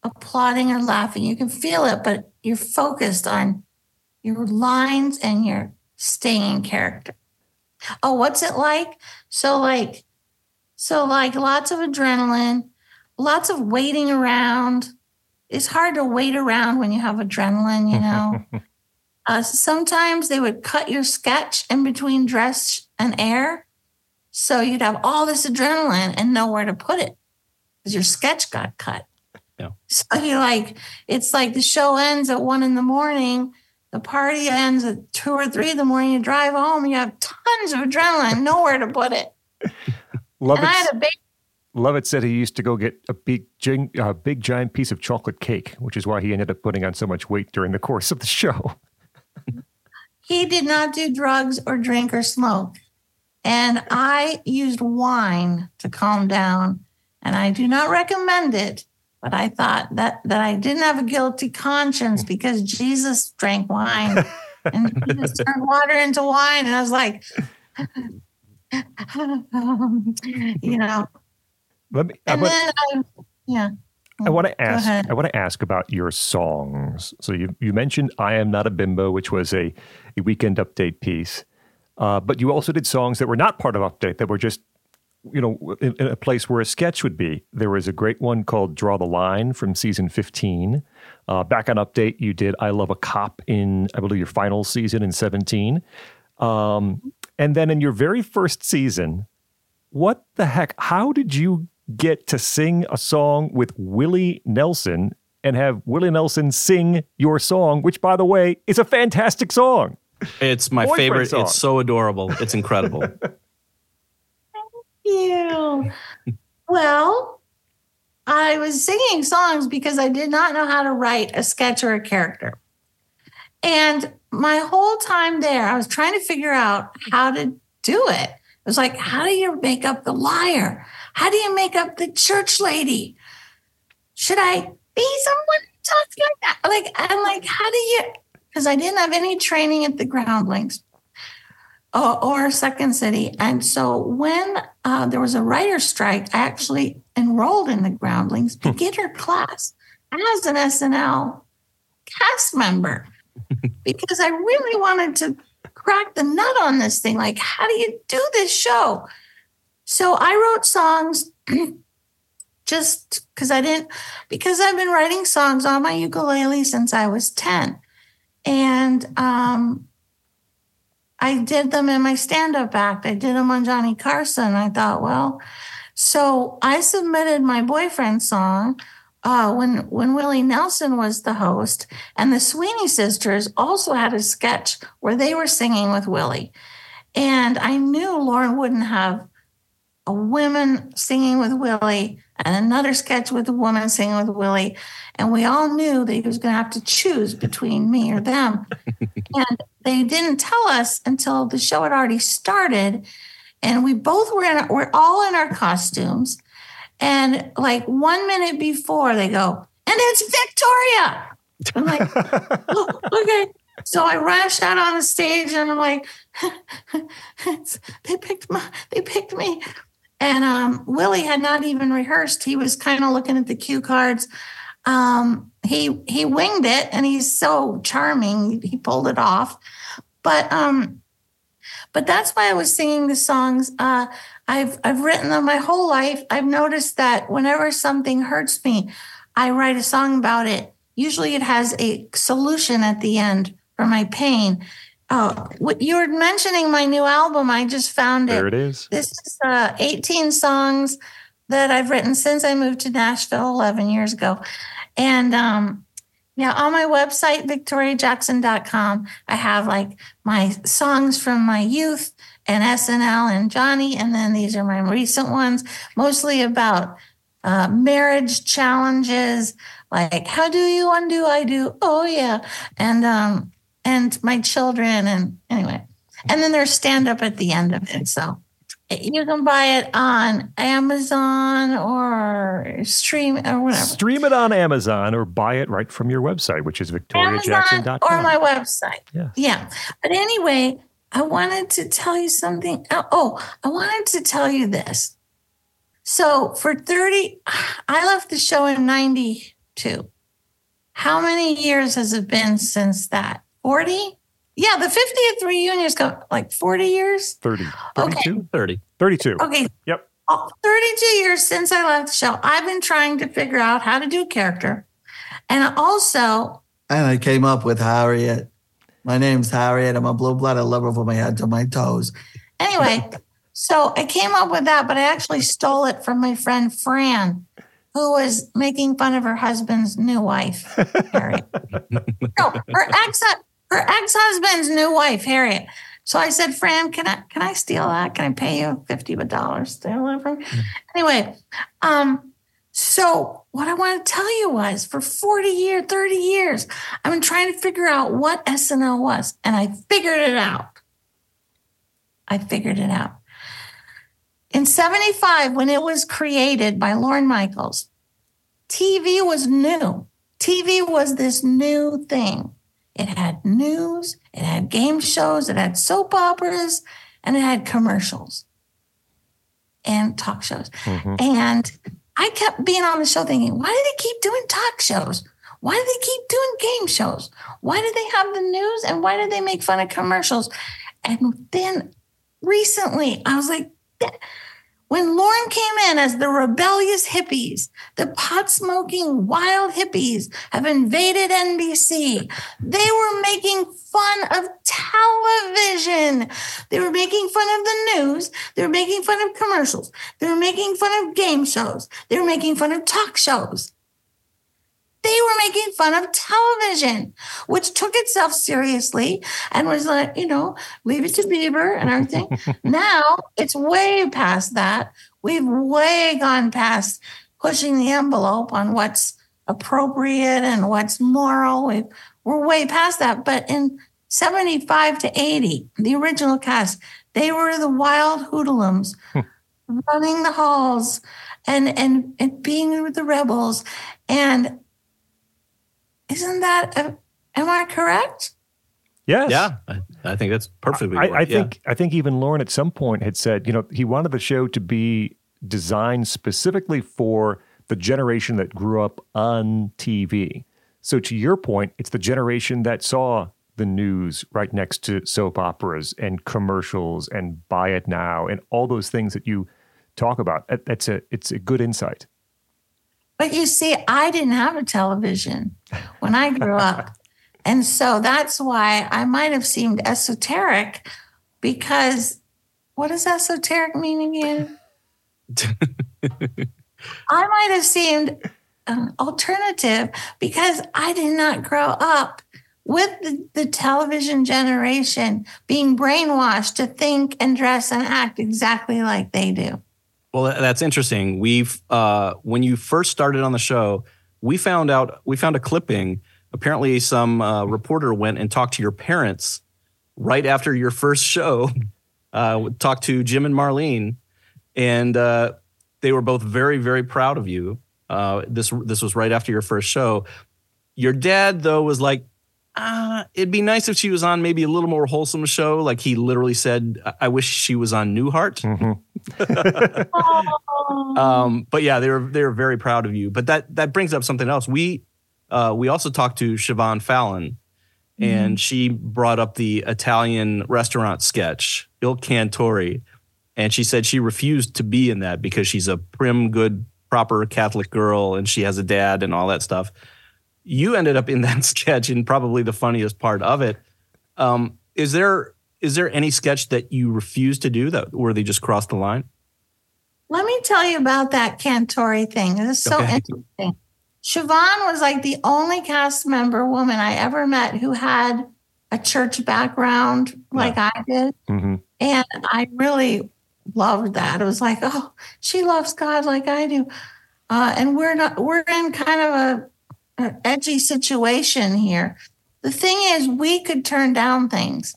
applauding or laughing. You can feel it, but you're focused on your lines and you're staying in character. Oh, what's it like? So like so like lots of adrenaline, lots of waiting around. It's hard to wait around when you have adrenaline, you know. uh, sometimes they would cut your sketch in between dress and air. So you'd have all this adrenaline and nowhere to put it because your sketch got cut. Yeah. So you like, it's like the show ends at one in the morning. The party ends at two or three in the morning. You drive home, you have tons of adrenaline, nowhere to put it. And I had Lovitz, a baby. Lovitz said he used to go get a big, gin- uh, big giant piece of chocolate cake, which is why he ended up putting on so much weight during the course of the show. He did not do drugs or drink or smoke. And I used wine to calm down. And I do not recommend it. But I thought that that I didn't have a guilty conscience because Jesus drank wine and Jesus turned water into wine. And I was like, you know, Let me. I and want, then I, yeah. I want to ask. I want to ask about your songs. So you you mentioned "I Am Not a Bimbo," which was a, a weekend update piece, uh, but you also did songs that were not part of update that were just you know in, in a place where a sketch would be. There was a great one called "Draw the Line" from season fifteen. Uh, back on update, you did "I Love a Cop" in I believe your final season in seventeen, um, and then in your very first season, what the heck? How did you get to sing a song with Willie Nelson and have Willie Nelson sing your song, which, by the way, is a fantastic song? It's my Boyfriend favorite. song. It's so adorable. It's incredible. Thank you. well, I was singing songs because I did not know how to write a sketch or a character. And my whole time there, I was trying to figure out how to do it. It was like, how do you make up the liar? How do you make up the church lady? Should I be someone who talks like that? Like, I'm like, how do you? Because I didn't have any training at the Groundlings or, or Second City. And so when uh, there was a writer's strike, I actually enrolled in the Groundlings beginner class as an SNL cast member because I really wanted to crack the nut on this thing. Like, how do you do this show? So I wrote songs just because I didn't, because I've been writing songs on my ukulele since I was 10. And um, I did them in my stand up act. I did them on Johnny Carson. I thought, well, so I submitted my boyfriend's song uh, when when Willie Nelson was the host, and the Sweeney sisters also had a sketch where they were singing with Willie, and I knew Lorne wouldn't have a woman singing with Willie and another sketch with a woman singing with Willie, and we all knew that he was going to have to choose between me or them, and they didn't tell us until the show had already started, and we both were in we're all in our costumes and like one minute before, they go, and it's Victoria. I'm like, oh, okay. So I rush out on the stage and I'm like, they picked my, they picked me. And um, Willie had not even rehearsed. He was kind of looking at the cue cards. Um, he he winged it, and he's so charming. He pulled it off. But um, but that's why I was singing the songs. Uh, I've I've written them my whole life. I've noticed that whenever something hurts me, I write a song about it. Usually it has a solution at the end for my pain. Oh, what you were mentioning my new album. I just found it. There it is. This is uh, 18 songs that I've written since I moved to Nashville 11 years ago. And um, yeah, on my website, victoriajackson.com, I have like my songs from my youth and SNL and Johnny. And then these are my recent ones, mostly about uh, marriage challenges, like how do you undo I do? Oh yeah, and um and my children and anyway, and then there's stand up at the end of it. So you can buy it on Amazon or stream or whatever. Stream it on Amazon or buy it right from your website, which is victoriajackson.com. Or my website. Yeah. Yeah. But anyway, I wanted to tell you something. Uh, oh, I wanted to tell you this. So for 30, I left the show in 92. How many years has it been since that? 40? Yeah, the 50th reunion is go like 40 years. 30. 32? Okay. 30. 32. Okay. Yep. 32 years since I left the show. I've been trying to figure out how to do a character. And also, and I came up with Harriet. My name's Harriet. I'm a blue blooded liberal from my head to my toes. Anyway, so I came up with that, but I actually stole it from my friend Fran, who was making fun of her husband's new wife, Harriet. no, her ex her ex husband's new wife, Harriet. So I said, Fran, can I can I steal that? Can I pay you fifty dollars to steal it from? Anyway, um, so what I want to tell you was for 40 years, 30 years, I've been trying to figure out what SNL was, and I figured it out. I figured it out. In 75, when it was created by Lorne Michaels, TV was new. TV was this new thing. It had news, it had game shows, it had soap operas, and it had commercials and talk shows. Mm-hmm. And I kept being on the show thinking, why do they keep doing talk shows? Why do they keep doing game shows? Why do they have the news? And why do they make fun of commercials? And then recently, I was like, when Lorne came in as the rebellious hippies, the pot smoking wild hippies have invaded NBC. They were making fun of television. They were making fun of the news. They were making fun of commercials. They were making fun of game shows. They were making fun of talk shows they were making fun of television, which took itself seriously and was like, you know, leave it to Beaver and everything. now it's way past that. We've way gone past pushing the envelope on what's appropriate and what's moral. we we're way past that. But in 75 to 80, the original cast, they were the wild hoodlums hmm. running the halls and, and, and being with the rebels. And isn't that, a, am I correct? Yes. Yeah, I, I think that's perfectly. I, I think I think even Lorne at some point had said, you know, he wanted the show to be designed specifically for the generation that grew up on TV. So to your point, it's the generation that saw the the news right next to soap operas and commercials and buy it now and all those things that you talk about. That's a it's a good insight. But you see, I didn't have a television when I grew up. And so that's why I might have seemed esoteric because what does esoteric mean again? I might have seemed um, alternative because I did not grow up with the, the, television generation being brainwashed to think and dress and act exactly like they do. Well, that's interesting. We've uh, when you first started on the show, we found out we found a clipping. Apparently, some uh, reporter went and talked to your parents right after your first show. Uh, talked to Jim and Marlene, and uh, they were both very, very proud of you. Uh, this this was right after your first show. Your dad, though, was like, uh, it'd be nice if she was on maybe a little more wholesome show. Like he literally said, I wish she was on Newhart. Mm-hmm. um, but yeah, they were they were very proud of you. But that that brings up something else. We uh, we also talked to Siobhan Fallon, mm-hmm. and she brought up the Italian restaurant sketch Il Cantore, and she said she refused to be in that because she's a prim, good, proper Catholic girl, and she has a dad and all that stuff you ended up in that sketch and probably the funniest part of it. Um, is there is there any sketch that you refuse to do that where they just crossed the line? Let me tell you about that Cantore thing. It is so okay. interesting. Siobhan was like the only cast member woman I ever met who had a church background like yeah. I did. Mm-hmm. And I really loved that. It was like, oh, she loves God like I do. Uh, and we're not, we're in kind of a edgy situation here. The thing is, we could turn down things.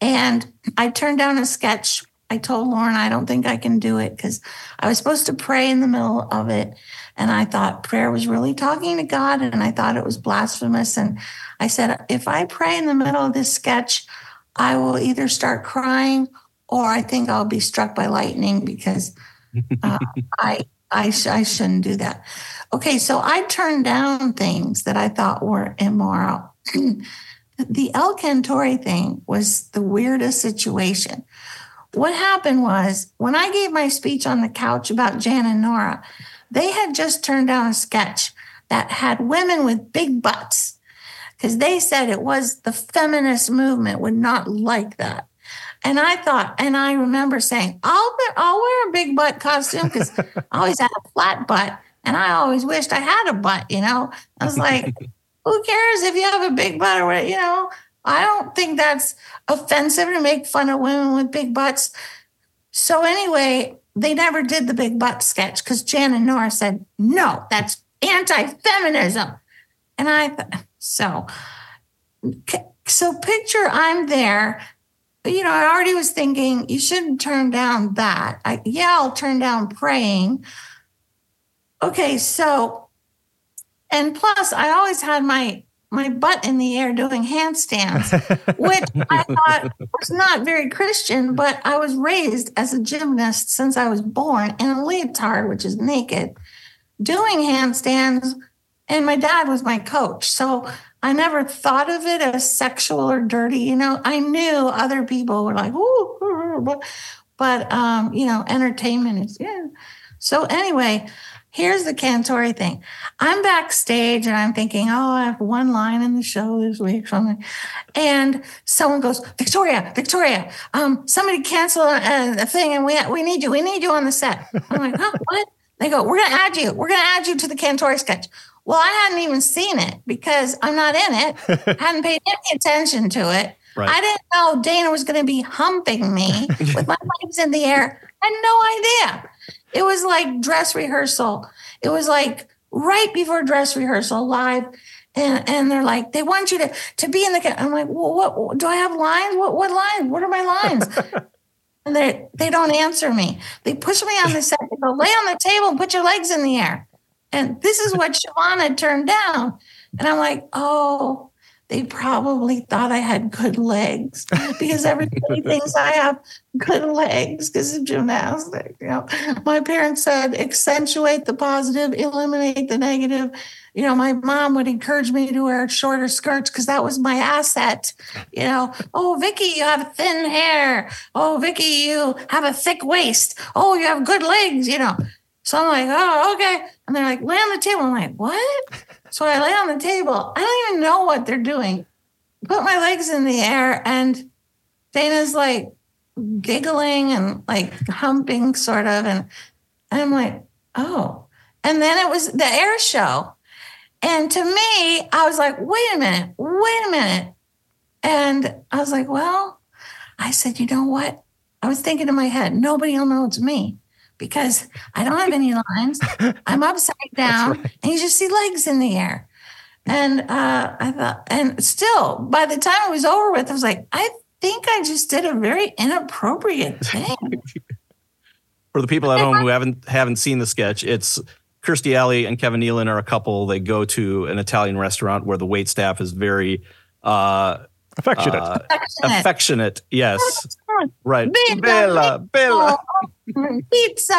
And I turned down a sketch. I told Lorne, I don't think I can do it because I was supposed to pray in the middle of it. And I thought prayer was really talking to God. And I thought it was blasphemous. And I said, if I pray in the middle of this sketch, I will either start crying or I think I'll be struck by lightning because uh, I, I, sh- I shouldn't do that. Okay, so I turned down things that I thought were immoral. the El Cantore thing was the weirdest situation. What happened was when I gave my speech on the couch about Jan and Nora, they had just turned down a sketch that had women with big butts because they said it was the feminist movement would not like that. And I thought, and I remember saying, I'll, I'll wear a big butt costume because I always had a flat butt. And I always wished I had a butt, you know. I was like, who cares if you have a big butt or what, you know? I don't think that's offensive to make fun of women with big butts. So anyway, they never did the big butt sketch because Jan and Nora said, no, that's anti-feminism. And I thought, so, so picture I'm there. You know, I already was thinking you shouldn't turn down that. I, yeah, I'll turn down praying, Okay, so and plus I always had my my butt in the air doing handstands, which I thought was not very Christian, but I was raised as a gymnast since I was born in a leotard, which is naked, doing handstands. And my dad was my coach. So I never thought of it as sexual or dirty. You know, I knew other people were like, ooh, but, um, you know, entertainment is, yeah. So anyway, here's the Cantore thing. I'm backstage and I'm thinking, oh, I have one line in the show this week, something. And someone goes, Victoria, Victoria, um, somebody cancel a, a, thing and we, we need you. We need you on the set. I'm like, huh, what? They go, we're going to add you. We're going to add you to the Cantore sketch. Well, I hadn't even seen it because I'm not in it. I hadn't paid any attention to it. Right. I didn't know Dana was going to be humping me with my legs in the air. I had no idea. It was like dress rehearsal. It was like right before dress rehearsal live. And, and they're like, they want you to, to be in the, I'm like, well, what, do I have lines? What, what lines? What are my lines? and they, they don't answer me. They push me on the set. They go, lay on the table and put your legs in the air. And this is what Siobhan turned down. And I'm like, oh, they probably thought I had good legs because everybody thinks I have good legs because of gymnastics. You know, my parents said accentuate the positive, eliminate the negative. You know, my mom would encourage me to wear shorter skirts because that was my asset. You know, oh, Vicky, you have thin hair. Oh, Vicky, you have a thick waist. Oh, you have good legs. You know, so I'm like, oh, okay. And they're like, lay on the table. I'm like, what? So I lay on the table. I don't even know what they're doing. Put my legs in the air, and Dana's like giggling and like humping, sort of. And, I'm like, oh. And then it was the air show. And to me, I was like, wait a minute, wait a minute. And I was like, well, I said, you know what? I was thinking in my head, nobody will know it's me because I don't have any lines. I'm upside down, right. and you just see legs in the air. And uh, I thought, and still, by the time it was over with, I was like, I think I just did a very inappropriate thing. For the people at home who haven't haven't seen the sketch, it's Kirstie Alley and Kevin Nealon are a couple. They go to an Italian restaurant where the wait staff is very uh, affectionate. Uh, affectionate. affectionate. Yes. Right. Bella, Bella. Bella. Pizza.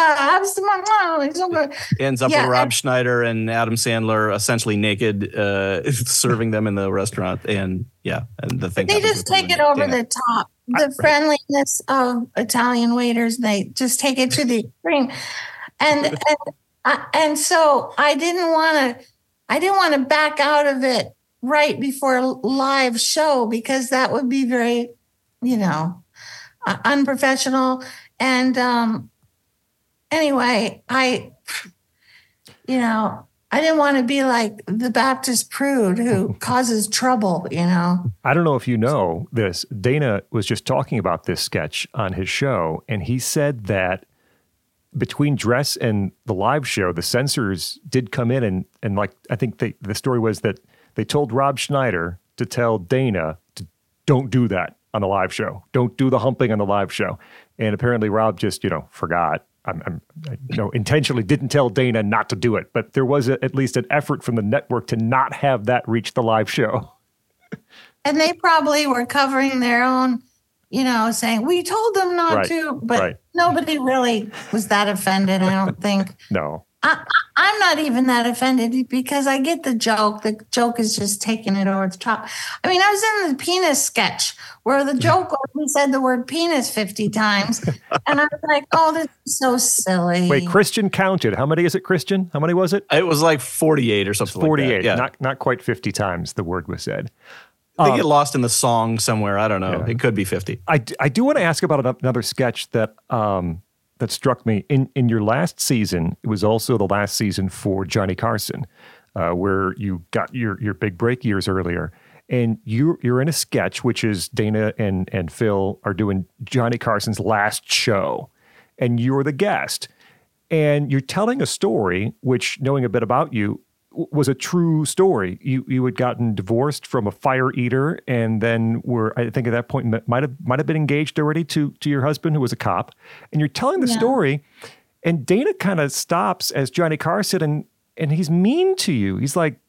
Ends up Yeah, with Rob and- Schneider and Adam Sandler essentially naked, uh, serving them in the restaurant. And yeah, and the thing They just take it over the top. The friendliness of Italian waiters, they just take it to the extreme. And and I- and so I didn't want to I didn't want to back out of it right before a live show because that would be very, you know, uh, unprofessional. And um anyway, I you know, I didn't want to be like the Baptist prude who causes trouble, you know. I don't know if you know this. Dana was just talking about this sketch on his show, and he said that between dress and the live show, the censors did come in and and like I think they, the story was that they told Rob Schneider to tell Dana to don't do that on the live show. Don't do the humping on the live show. And apparently Rob just you know forgot. I'm, I'm I, you know intentionally didn't tell Dana not to do it, but there was a, at least an effort from the network to not have that reach the live show. And they probably were covering their own, you know, saying, we told them not Right, to, but right. nobody really was that offended, I don't think. No, I, I'm not even that offended because I get the joke. The joke is just taking it over the top. I mean, I was in the penis sketch where the joke was we said the word penis 50 times. And I was like, oh, this is so silly. Wait, Christian counted. How many is it, Christian? How many was it? It was like 48 or something like 48. that. Yeah. Not not quite 50 times the word was said. I they get lost in the song somewhere. I don't know. Yeah. It could be 50. I, I do want to ask about another sketch that um, that struck me in in your last season. It was also the last season for Johnny Carson, uh, where you got your your big break years earlier, and you you're in a sketch which is Dana and and Phil are doing Johnny Carson's last show, and you're the guest, and you're telling a story which, knowing a bit about you. Was a true story. You you had gotten divorced from a fire eater, and then were I think at that point might have might have been engaged already to to your husband who was a cop, and you're telling the Yeah. story, and Dana kind of stops as Johnny Carson, and and he's mean to you. He's like,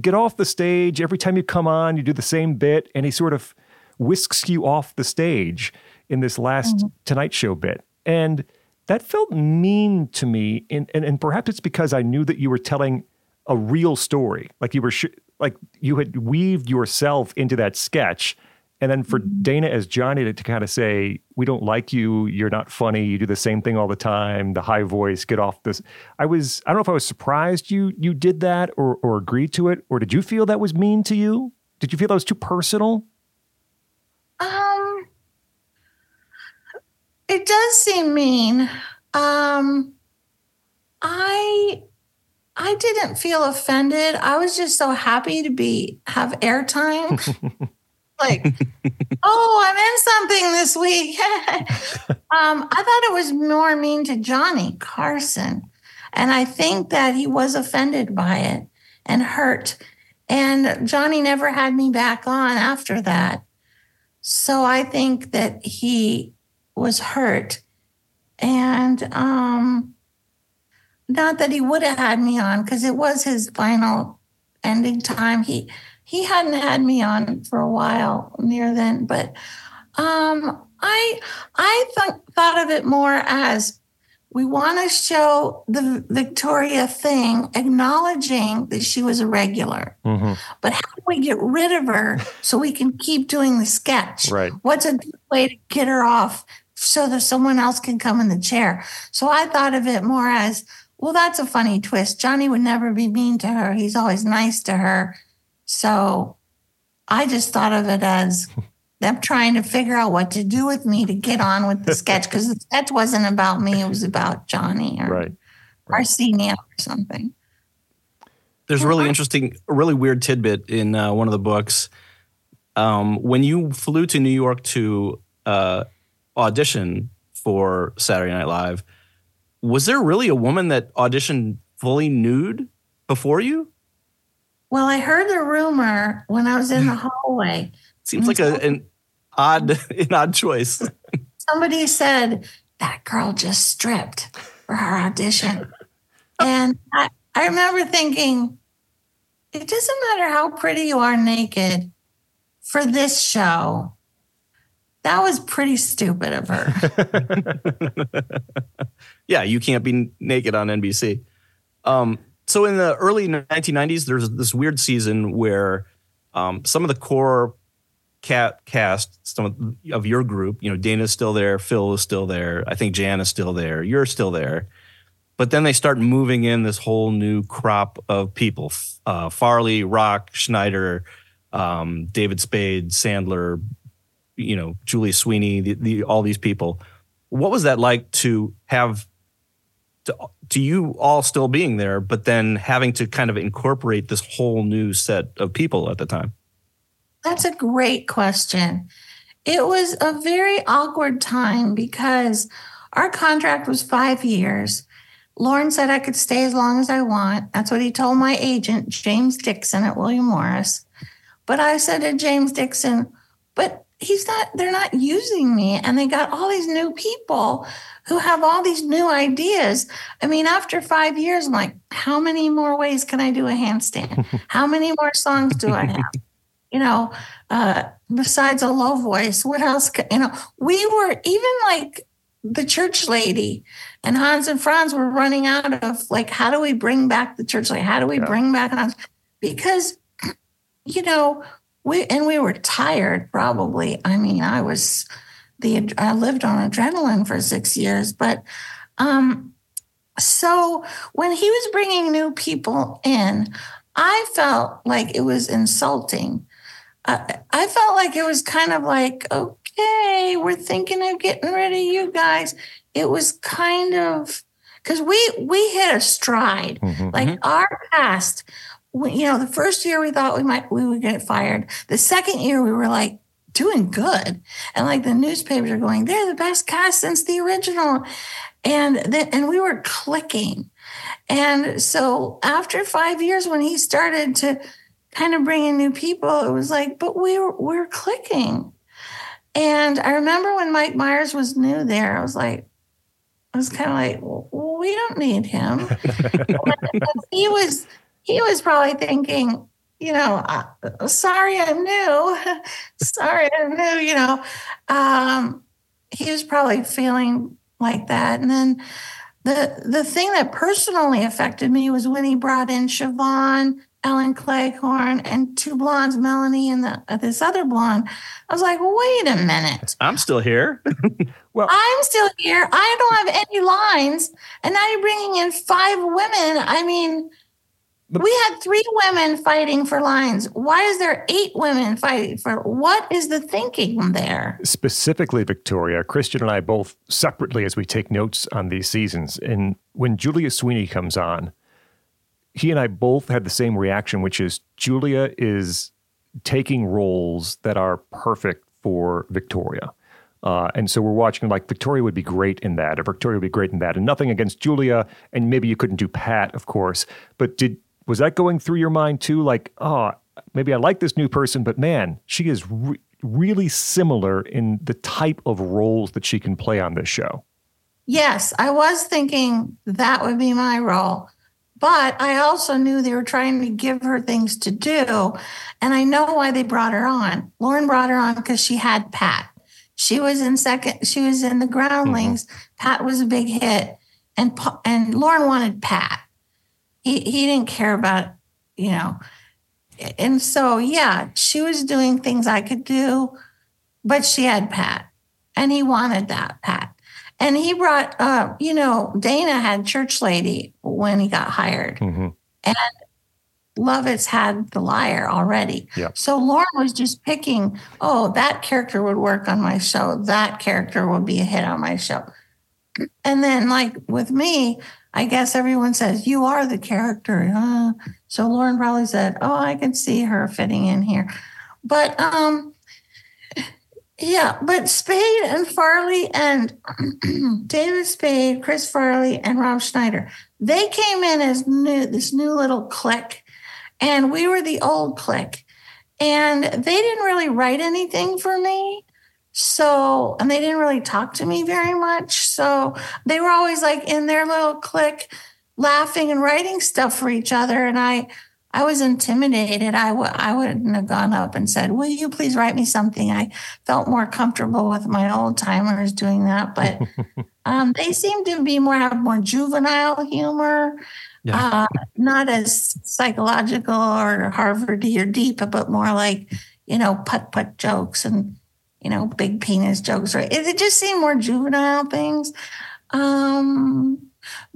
"Get off the stage! Every time you come on, you do the same bit," and he sort of whisks you off the stage in this last mm-hmm. Tonight Show bit, and that felt mean to me. And, and and perhaps it's because I knew that you were telling a real story, like you were sh- like you had weaved yourself into that sketch. And then for Dana as Johnny to, to kind of say, "We don't like you. You're not funny. You do the same thing all the time. The high voice. Get off this." I was. I don't know if I was surprised you you did that or or agreed to it, or did you feel that was mean to you? Did you feel that was too personal? Um, it does seem mean. Um, I I didn't feel offended. I was just so happy to be have airtime. like, oh, I'm in something this week. um, I thought it was more mean to Johnny Carson, and I think that he was offended by it and hurt. And Johnny never had me back on after that. So I think that he was hurt. And um not that he would have had me on because it was his final ending time. He he hadn't had me on for a while near then, but um, I I th- thought of it more as we want to show the Victoria thing, acknowledging that she was a regular. Mm-hmm. But how do we get rid of her so we can keep doing the sketch? Right. What's a good way to get her off so that someone else can come in the chair? So I thought of it more as, well, that's a funny twist. Johnny would never be mean to her. He's always nice to her. So I just thought of it as them trying to figure out what to do with me to get on with the sketch because the sketch wasn't about me; it was about Johnny or Right. Arsenio or something. There's a really I- interesting, really weird tidbit in uh, one of the books. Um, when you flew to New York to uh, audition for Saturday Night Live, was there really a woman that auditioned fully nude before you? Well, I heard the rumor when I was in the hallway. Seems like a, an odd, an odd choice. Somebody said that girl just stripped for her audition, and I, I remember thinking, it doesn't matter how pretty you are naked for this show. That was pretty stupid of her. yeah, you can't be naked on NBC. Um, so in the early 1990s, there's this weird season where um, some of the core cat cast, some of, your group, you know, Dana's still there, Phil is still there, I think Jan is still there, you're still there. But then they start moving in this whole new crop of people: uh, Farley, Rock, Schneider, um, David Spade, Sandler, you know, Julie Sweeney, the, the, all these people. What was that like to have to, to you all still being there, but then having to kind of incorporate this whole new set of people at the time? That's a great question. It was a very awkward time because our contract was five years. Lorne said I could stay as long as I want. That's what he told my agent, James Dixon at William Morris. But I said to James Dixon, but he's not, they're not using me. And they got all these new people who have all these new ideas. I mean, after five years, I'm like, how many more ways can I do a handstand? How many more songs do I have? you know, uh, besides a low voice, what else? Could, you know, we were even like the church lady and Hans and Franz were running out of like, how do we bring back the church lady? How do we Yeah. bring back Hans? Because, you know, we, and we were tired probably. I mean, I was the, I lived on adrenaline for six years, but, um, so when he was bringing new people in, I felt like it was insulting. I, I felt like it was kind of like, okay, we're thinking of getting rid of you guys. It was kind of because we we hit a stride. Mhm. Like our past, we, you know, the first year we thought we might we would get fired. The second year we were like doing good, and like the newspapers are going, they're the best cast since the original, and then and we were clicking. And so after five years, when he started to kind of bring in new people, it was like, but we were we're clicking. And I remember when Mike Myers was new there, I was like, I was kind of like, well, we don't need him. he was he was probably thinking, you know, uh, sorry I'm new, sorry I'm new, you know. Um, he was probably feeling like that, and then the the thing that personally affected me was when he brought in Siobhan, Ellen Cleghorne, and two blondes, Melanie and the, uh, this other blonde. I was like, wait a minute. I'm still here. well, I'm still here. I don't have any lines. And now you're bringing in five women. I mean, we had three women fighting for lines. Why is there eight women fighting for? What is the thinking there? Specifically, Victoria, Christian and I both separately as we take notes on these seasons. And when Julia Sweeney comes on, he and I both had the same reaction, which is Julia is taking roles that are perfect for Victoria. Uh, and so we're watching like Victoria would be great in that, or Victoria would be great in that. And nothing against Julia, and maybe you couldn't do Pat, of course. But did was that going through your mind too? Like, oh, maybe I like this new person, but man, she is re- really similar in the type of roles that she can play on this show. Yes, I was thinking that would be my role. But I also knew they were trying to give her things to do. And I know why they brought her on. Lorne brought her on because she had Pat. She was in second, she was in the groundlings. Mm-hmm. Pat was a big hit. And and Lorne wanted Pat. He he didn't care about, you know. And so yeah, she was doing things I could do, but she had Pat. And he wanted that Pat. And he brought, uh, you know, Dana had Church Lady when he got hired. Mm-hmm. And Lovitz had the liar already. Yep. So Lorne was just picking, oh, that character would work on my show. That character would be a hit on my show. And then, like with me, I guess everyone says, you are the character. Uh, so Lorne probably said, oh, I can see her fitting in here. But um, yeah, but Spade and Farley and David Spade, Chris Farley, and Rob Schneider, they came in as new, this new little clique, and we were the old clique. And they didn't really write anything for me. So, and they didn't really talk to me very much. So they were always like in their little clique laughing and writing stuff for each other. And I, I was intimidated. I w- I wouldn't have gone up and said, Will you please write me something? I felt more comfortable with my old timers doing that. But um, they seem to be more, have more juvenile humor, yeah. uh, not as psychological or Harvardy or deep, but more like, you know, putt putt jokes and, you know, big penis jokes. Right? It, just seemed more juvenile things. Um,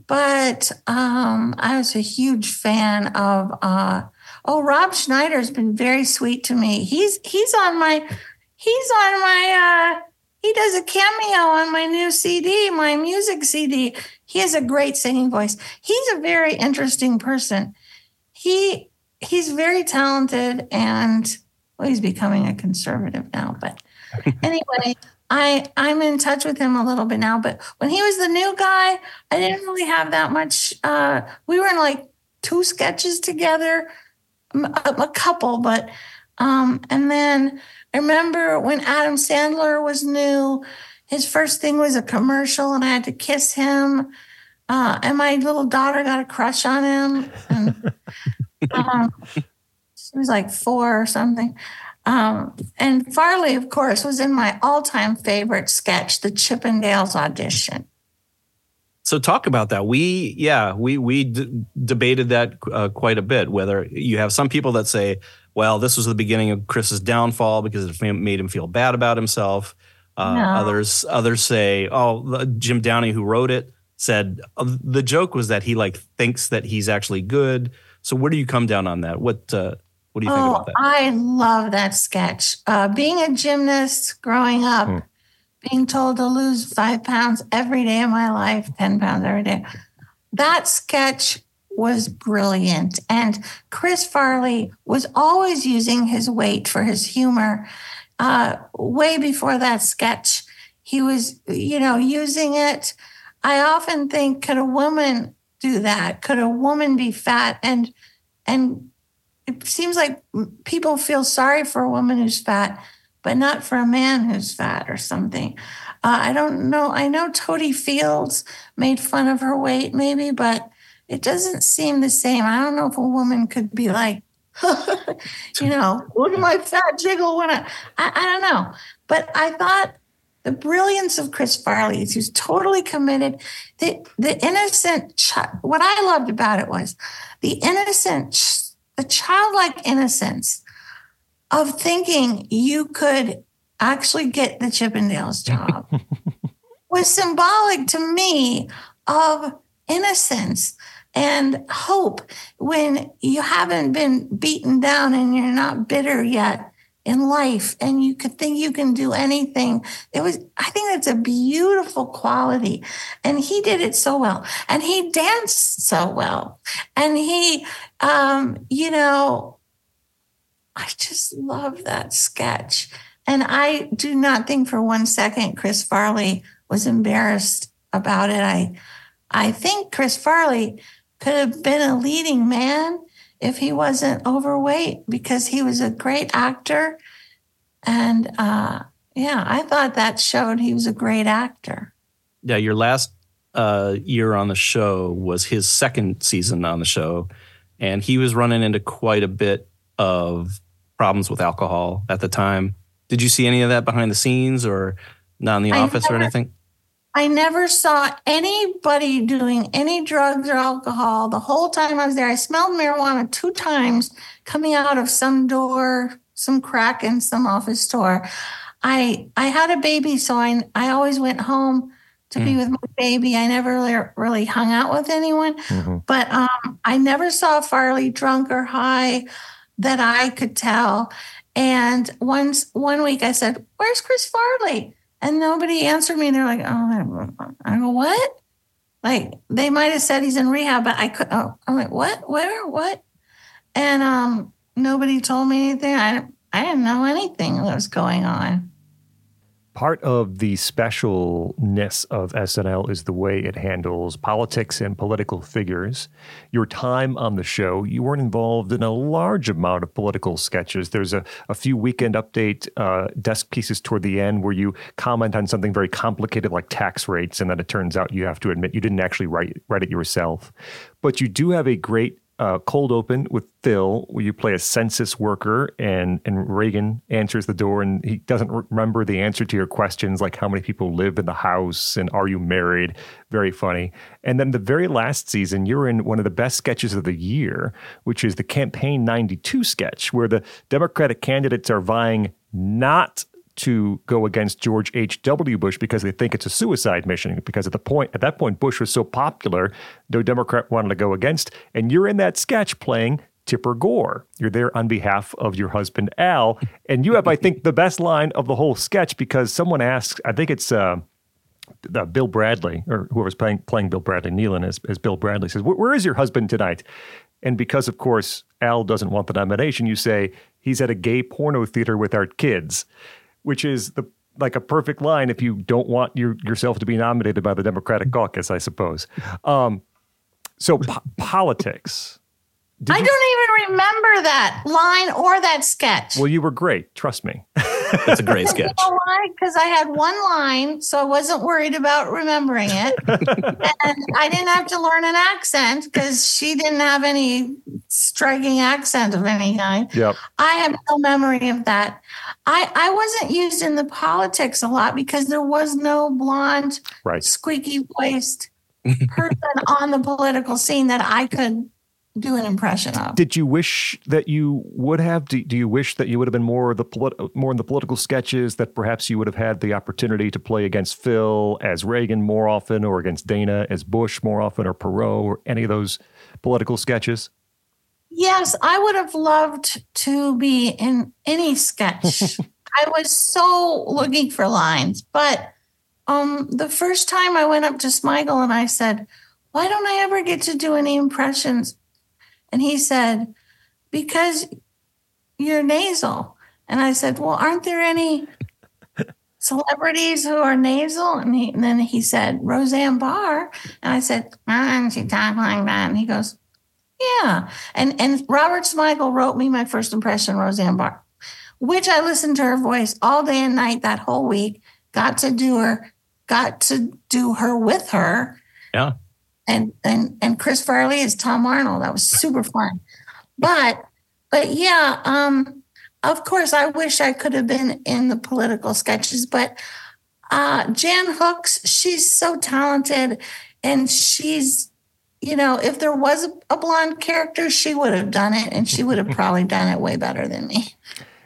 but um, I was a huge fan of. Uh, oh, Rob Schneider's been very sweet to me. He's he's on my he's on my. Uh, he does a cameo on my new CD, my music CD. He has a great singing voice. He's a very interesting person. He he's very talented and well, he's becoming a conservative now. But anyway, I I'm in touch with him a little bit now, but when he was the new guy, I didn't really have that much. Uh, we were in like two sketches together, a, a couple, but um, and then I remember when Adam Sandler was new, his first thing was a commercial, and I had to kiss him. Uh, and my little daughter got a crush on him. And, um, she was like four or something. Um, and Farley, of course, was in my all time favorite sketch, The Chippendales Audition. So talk about that. We, yeah, we we d- debated that uh, quite a bit. Whether you have some people that say, "Well, this was the beginning of Chris's downfall because it made him feel bad about himself." Uh, no. Others others say, "Oh, Jim Downey, who wrote it, said uh, the joke was that he like thinks that he's actually good." So where do you come down on that? What uh, what do you oh, think about that? I love that sketch. Uh, being a gymnast growing up, hmm. being told to lose five pounds every day of my life, 10 pounds every day. That sketch was brilliant. And Chris Farley was always using his weight for his humor. Uh, way before that sketch, he was, you know, using it. I often think, could a woman do that? Could a woman be fat and and it seems like people feel sorry for a woman who's fat, but not for a man who's fat or something. Uh, I don't know. I know Totie Fields made fun of her weight, maybe, but it doesn't seem the same. I don't know if a woman could be like, you know, look at my fat jiggle when I, I, I don't know. But I thought the brilliance of Chris Farley is he's totally committed. The the innocent, ch- what I loved about it was the innocent the childlike innocence of thinking you could actually get the Chippendales job was symbolic to me of innocence and hope when you haven't been beaten down and you're not bitter yet in life and you could think you can do anything. It was i think that's a beautiful quality. And he did it so well. And he danced so well. And he um you know i just love that sketch. And i do not think for one second chris farley was embarrassed about it. I i think chris farley could have been a leading man if he wasn't overweight because he was a great actor. And uh, yeah, I thought that showed he was a great actor. Yeah, your last uh, year on the show was his second season on the show, and he was running into quite a bit of problems with alcohol at the time. Did you see any of that behind the scenes or not in the I office or anything? I never saw anybody doing any drugs or alcohol the whole time I was there. I smelled marijuana two times coming out of some door, some crack in some office door. I I had a baby, so I I always went home to be Mm. with my baby. I never really, really hung out with anyone, Mhm. but um, I never saw Farley drunk or high that I could tell. And once one week I said, "Where's Chris Farley?" And nobody answered me. And They're like, "Oh, I go what?" Like they might have said he's in rehab, but I could. Oh, I'm like, "What? Where? What?" And um, nobody told me anything. I I didn't know anything that was going on. Part of the specialness of SNL is the way it handles politics and political figures. Your time on the show, you weren't involved in a large amount of political sketches. There's a, a few weekend update uh, desk pieces toward the end where you comment on something very complicated like tax rates, and then it turns out you have to admit you didn't actually write, write it yourself. But you do have a great uh, cold open with Phil, where you play a census worker, and and Reagan answers the door, and he doesn't remember the answer to your questions, like how many people live in the house and are you married. Very funny. And then the very last season, you're in one of the best sketches of the year, which is the campaign '92 sketch, where the Democratic candidates are vying not to go against George H.W. Bush because they think it's a suicide mission. Because at the point at that point, Bush was so popular, no Democrat wanted to go against. And you're in that sketch playing Tipper Gore. You're there on behalf of your husband Al, and you have, I think, the best line of the whole sketch because someone asks, I think it's. Uh, uh, Bill Bradley, or whoever's playing playing Bill Bradley, Nealon as, as Bill Bradley says, "Where- "Where is your husband tonight?" And because, of course, Al doesn't want the nomination, you say he's at a gay porno theater with our kids, which is the like a perfect line if you don't want your, yourself to be nominated by the Democratic caucus, I suppose. Um, so po- politics. Did I you- don't even remember that line or that sketch. Well, you were great. Trust me. That's a great sketch. You know why? Because I had one line, so I wasn't worried about remembering it. and I didn't have to learn an accent because she didn't have any striking accent of any kind. Yep. I have no memory of that. I, I wasn't used in the politics a lot because there was no blonde, Right. squeaky voiced person on the political scene that I could do an impression of. Did you wish that you would have? Do, do you wish that you would have been more the polit- more in the political sketches? That perhaps you would have had the opportunity to play against Phil as Reagan more often, or against Dana as Bush more often, or Perot, or any of those political sketches? Yes, I would have loved to be in any sketch. I was so looking for lines, but um, the first time I went up to Smigel and I said, "Why don't I ever get to do any impressions?" And he said, "Because you're nasal." And I said, "Well, aren't there any celebrities who are nasal?" And, he, and then he said, "Roseanne Barr." And I said, And she talk like that." And he goes, yeah. And and Robert Smigel wrote me my first impression, Roseanne Barr, which I listened to her voice all day and night that whole week. Got to do her, got to do her with her. Yeah. And and and Chris Farley is Tom Arnold. That was super fun. But but yeah, um, of course I wish I could have been in the political sketches, but uh Jan Hooks, she's so talented and she's you know, if there was a, a blonde character, she would have done it, and she would have probably done it way better than me.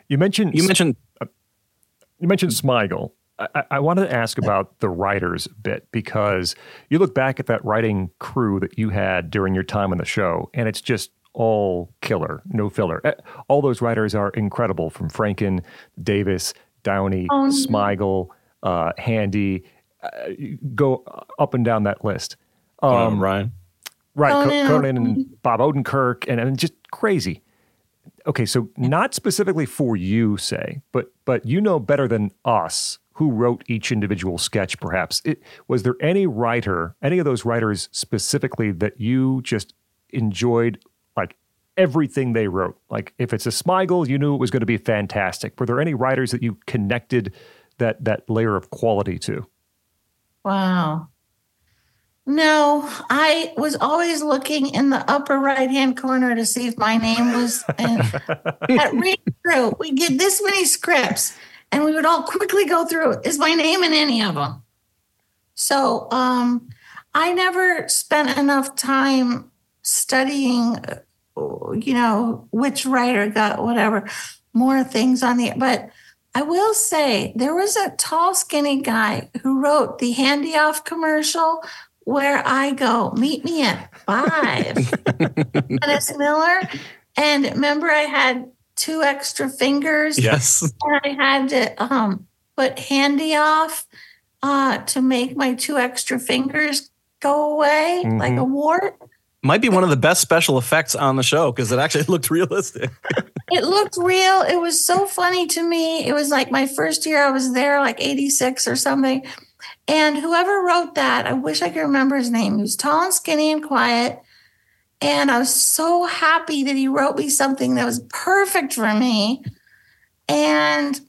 You mentioned You mentioned You mentioned Smigel. I, I- I wanted to ask about the writers a bit because you look back at that writing crew that you had during your time on the show, and it's just all killer, no filler. Eh, All those writers are incredible from Franken, Davis, Downey, no. Smigel, uh, Handey. Uh, go up and down that list. um, Ryan. Right, Conan. Conan and Bob Odenkirk, and, and just crazy. Okay, so not specifically for you, say, but but you know better than us who wrote each individual sketch. Perhaps it, was there any writer, any of those writers specifically that you just enjoyed, like everything they wrote? Like if it's a Smigel, you knew it was going to be fantastic. Were there any writers that you connected that that layer of quality to? Wow. No, I was always looking in the upper right hand corner to see if my name was in, at read through. We get this many scripts and we would all quickly go through is my name in any of them? So um, I never spent enough time studying, you know, which writer got whatever, more things on the, but I will say there was a tall, skinny guy who wrote the handy off commercial where I go, meet me at five. Dennis Miller. And remember, I had two extra fingers. Yes. And I had to um, put handy off uh, to make my two extra fingers go away Mhm. like a wart. Might be one of the best special effects on the show because it actually looked realistic. It looked real. It was so funny to me. It was like my first year I was there, like 86 or something. And whoever wrote that, I wish I could remember his name. He was tall and skinny and quiet. And I was so happy that he wrote me something that was perfect for me. And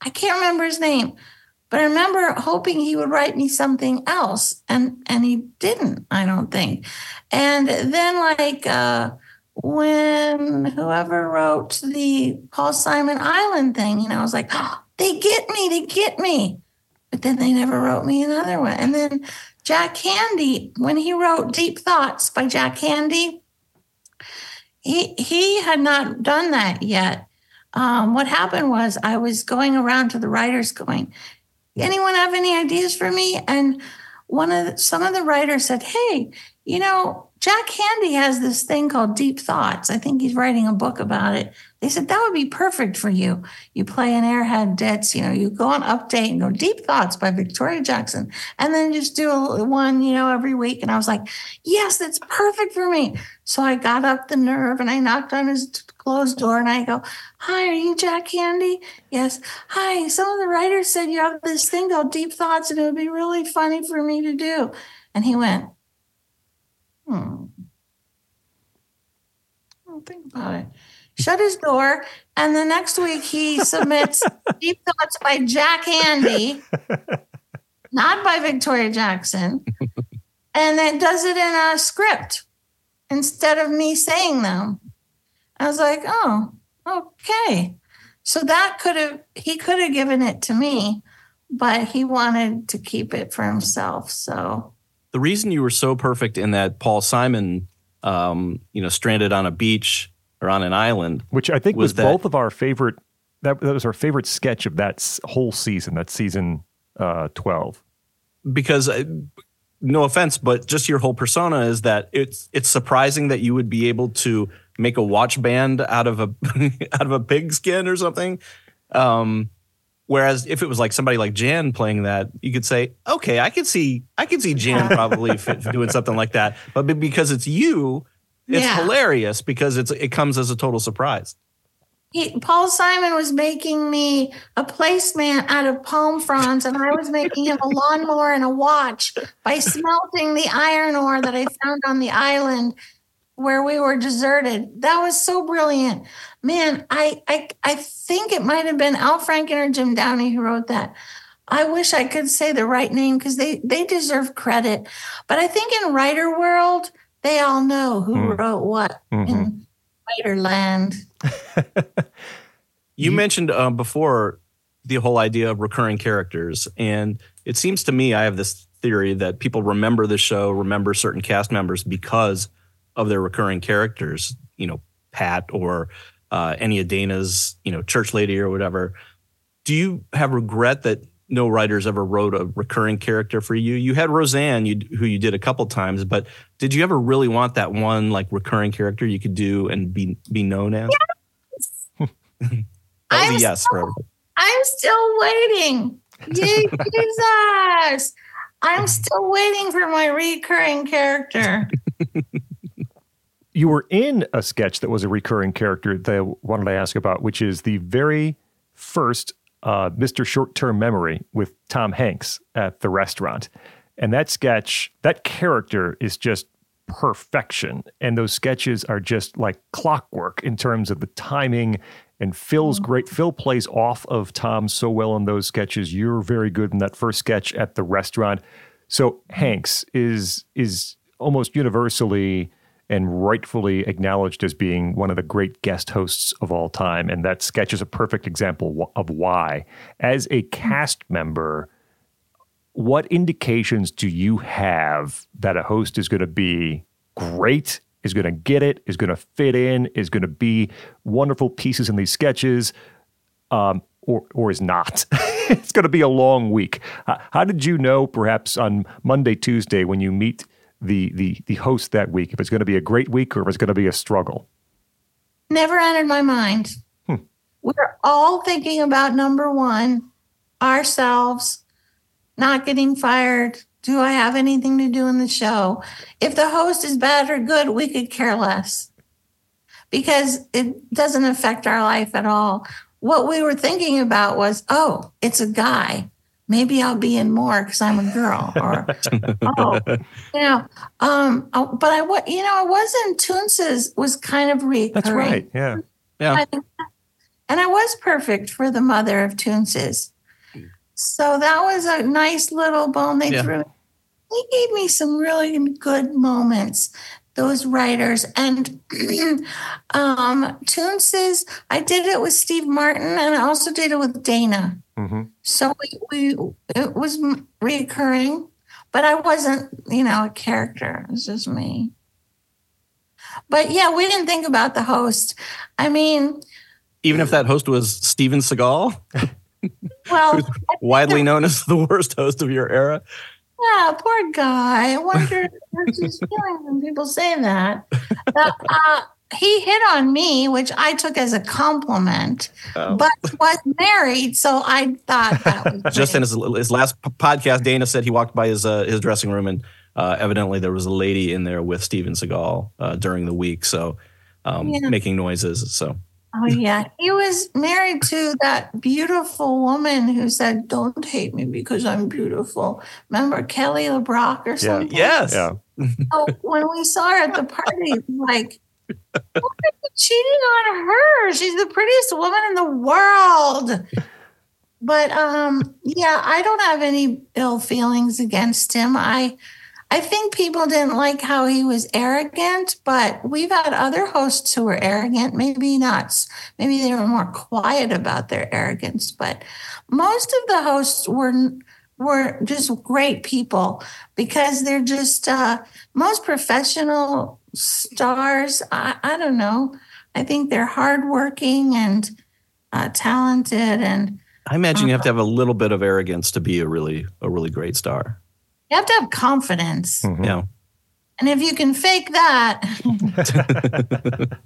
I can't remember his name, but I remember hoping he would write me something else. And and he didn't, I don't think. And then like uh when whoever wrote the Paul Simon Island thing, you know, I was like, oh, they get me, they get me. But then they never wrote me another one. And then Jack Handey, when he wrote Deep Thoughts by Jack Handey, he he had not done that yet. Um, what happened was I was going around to the writers going, anyone have any ideas for me? And one of the, some of the writers said, hey, you know, Jack Handey has this thing called Deep Thoughts. I think he's writing a book about it. They said that would be perfect for you. You play an airhead debts, you know, you go on update and go Deep Thoughts by Victoria Jackson, and then just do a, one, you know, every week. And I was like, yes, that's perfect for me. So I got up the nerve and I knocked on his closed door and I go, Hi, are you Jack Handey? Yes. Hi, some of the writers said you have this thing called Deep Thoughts and it would be really funny for me to do. And he went, Hmm. I'll think about it. Shut his door. And the next week he submits Deep Thoughts by Jack Handey, not by Victoria Jackson. And then does it in a script instead of me saying them. I was like, oh, okay. So that could have, he could have given it to me, but he wanted to keep it for himself. So the reason you were so perfect in that Paul Simon, um, you know, stranded on a beach or on an island, which I think was, Was that- both of our favorite. That, that was our favorite sketch of that whole season. That season uh, twelve. because uh, no offense, but just your whole persona is that it's it's surprising that you would be able to make a watch band out of a out of a pig skin or something. Um, whereas if it was like somebody like Jan playing that, you could say, okay, I could see I could see Jan probably fit, doing something like that. But because it's you, it's Yeah. hilarious because it's it comes as a total surprise. he, Paul Simon was making me a placemat out of palm fronds, and I was making him a lawnmower and a watch by smelting the iron ore that I found on the island where we were deserted. That was so brilliant. Man, I I, I think it might have been Al Franken or Jim Downey who wrote that. I wish I could say the right name because they, they deserve credit. But I think in writer world, they all know who Hmm. wrote what Mhm. in writer land. You You- mentioned uh, before the whole idea of recurring characters, and it seems to me I have this theory that people remember the show, remember certain cast members because of their recurring characters. You know, Pat or uh, any of Dana's, you know, church lady or whatever. Do you have regret that no writers ever wrote a recurring character for you? You had Roseanne, you, who you did a couple times, but did you ever really want that one like recurring character you could do and be be known as? was I'm yes for. I'm still waiting. Jesus. I'm still waiting for my recurring character. You were in a sketch that was a recurring character that I wanted to ask about, which is the very first uh, Mr. Short Term Memory with Tom Hanks at the restaurant. And that sketch, that character is just perfection. And those sketches are just like clockwork in terms of the timing. And Phil's great. Phil plays off of Tom so well in those sketches. You're very good in that first sketch at the restaurant. So Hanks is is almost universally and rightfully acknowledged as being one of the great guest hosts of all time, and that sketch is a perfect example of why. As a cast member, what indications do you have that a host is going to be great, is going to get it, is going to fit in, is going to be wonderful pieces in these sketches, um, or or is not? it's going to be a long week. How did you know, perhaps on Monday, Tuesday, when you meet the the the host that week, if it's going to be a great week or if it's going to be a struggle? Never entered my mind. Hmm. We're all thinking about number one, ourselves, not getting fired. Do I have anything to do in the show? If the host is bad or good, we could care less because it doesn't affect our life at all. What we were thinking about was, oh, it's a guy maybe I'll be in more because I'm a girl, or oh, you know. Um, oh, but I, what you know, I was in Toonces was kind of recurring. That's right. Yeah, yeah. and I was perfect for the mother of Toonces. So that was a nice little bone they yeah. threw. They gave me some really good moments those writers. And um Toonces i did it with steve martin and i also did it with dana. Mm-hmm. so we, we it was reoccurring, but i wasn't you know a character. It was just me. But yeah we didn't think about the host. I mean even if that host was steven seagal? Well widely known as the worst host of your era yeah, poor guy. I wonder what's his feeling when people say that. Uh, uh, he hit on me, which I took as a compliment, oh. but was married, so I thought that was just in his, his last podcast. Dana said he walked by his uh, his dressing room, and uh, evidently there was a lady in there with Steven Seagal uh, during the week, so um, yeah. making noises. So Oh yeah, he was married to that beautiful woman who said, "Don't hate me because I'm beautiful." Remember Kelly LeBrock or something? Yeah. Yes. Yeah. So when we saw her at the party, like, cheating on her? She's the prettiest woman in the world. But um, yeah, I don't have any ill feelings against him. I I think people didn't like how he was arrogant, but we've had other hosts who were arrogant, maybe not. Maybe they were more quiet about their arrogance, but most of the hosts were were just great people because they're just uh, most professional stars. I, I don't know. I think they're hardworking and uh, talented, and I imagine you have to uh, have a little bit of arrogance to be a really a really great star. You have to have confidence. Mm-hmm. Yeah. And if you can fake that.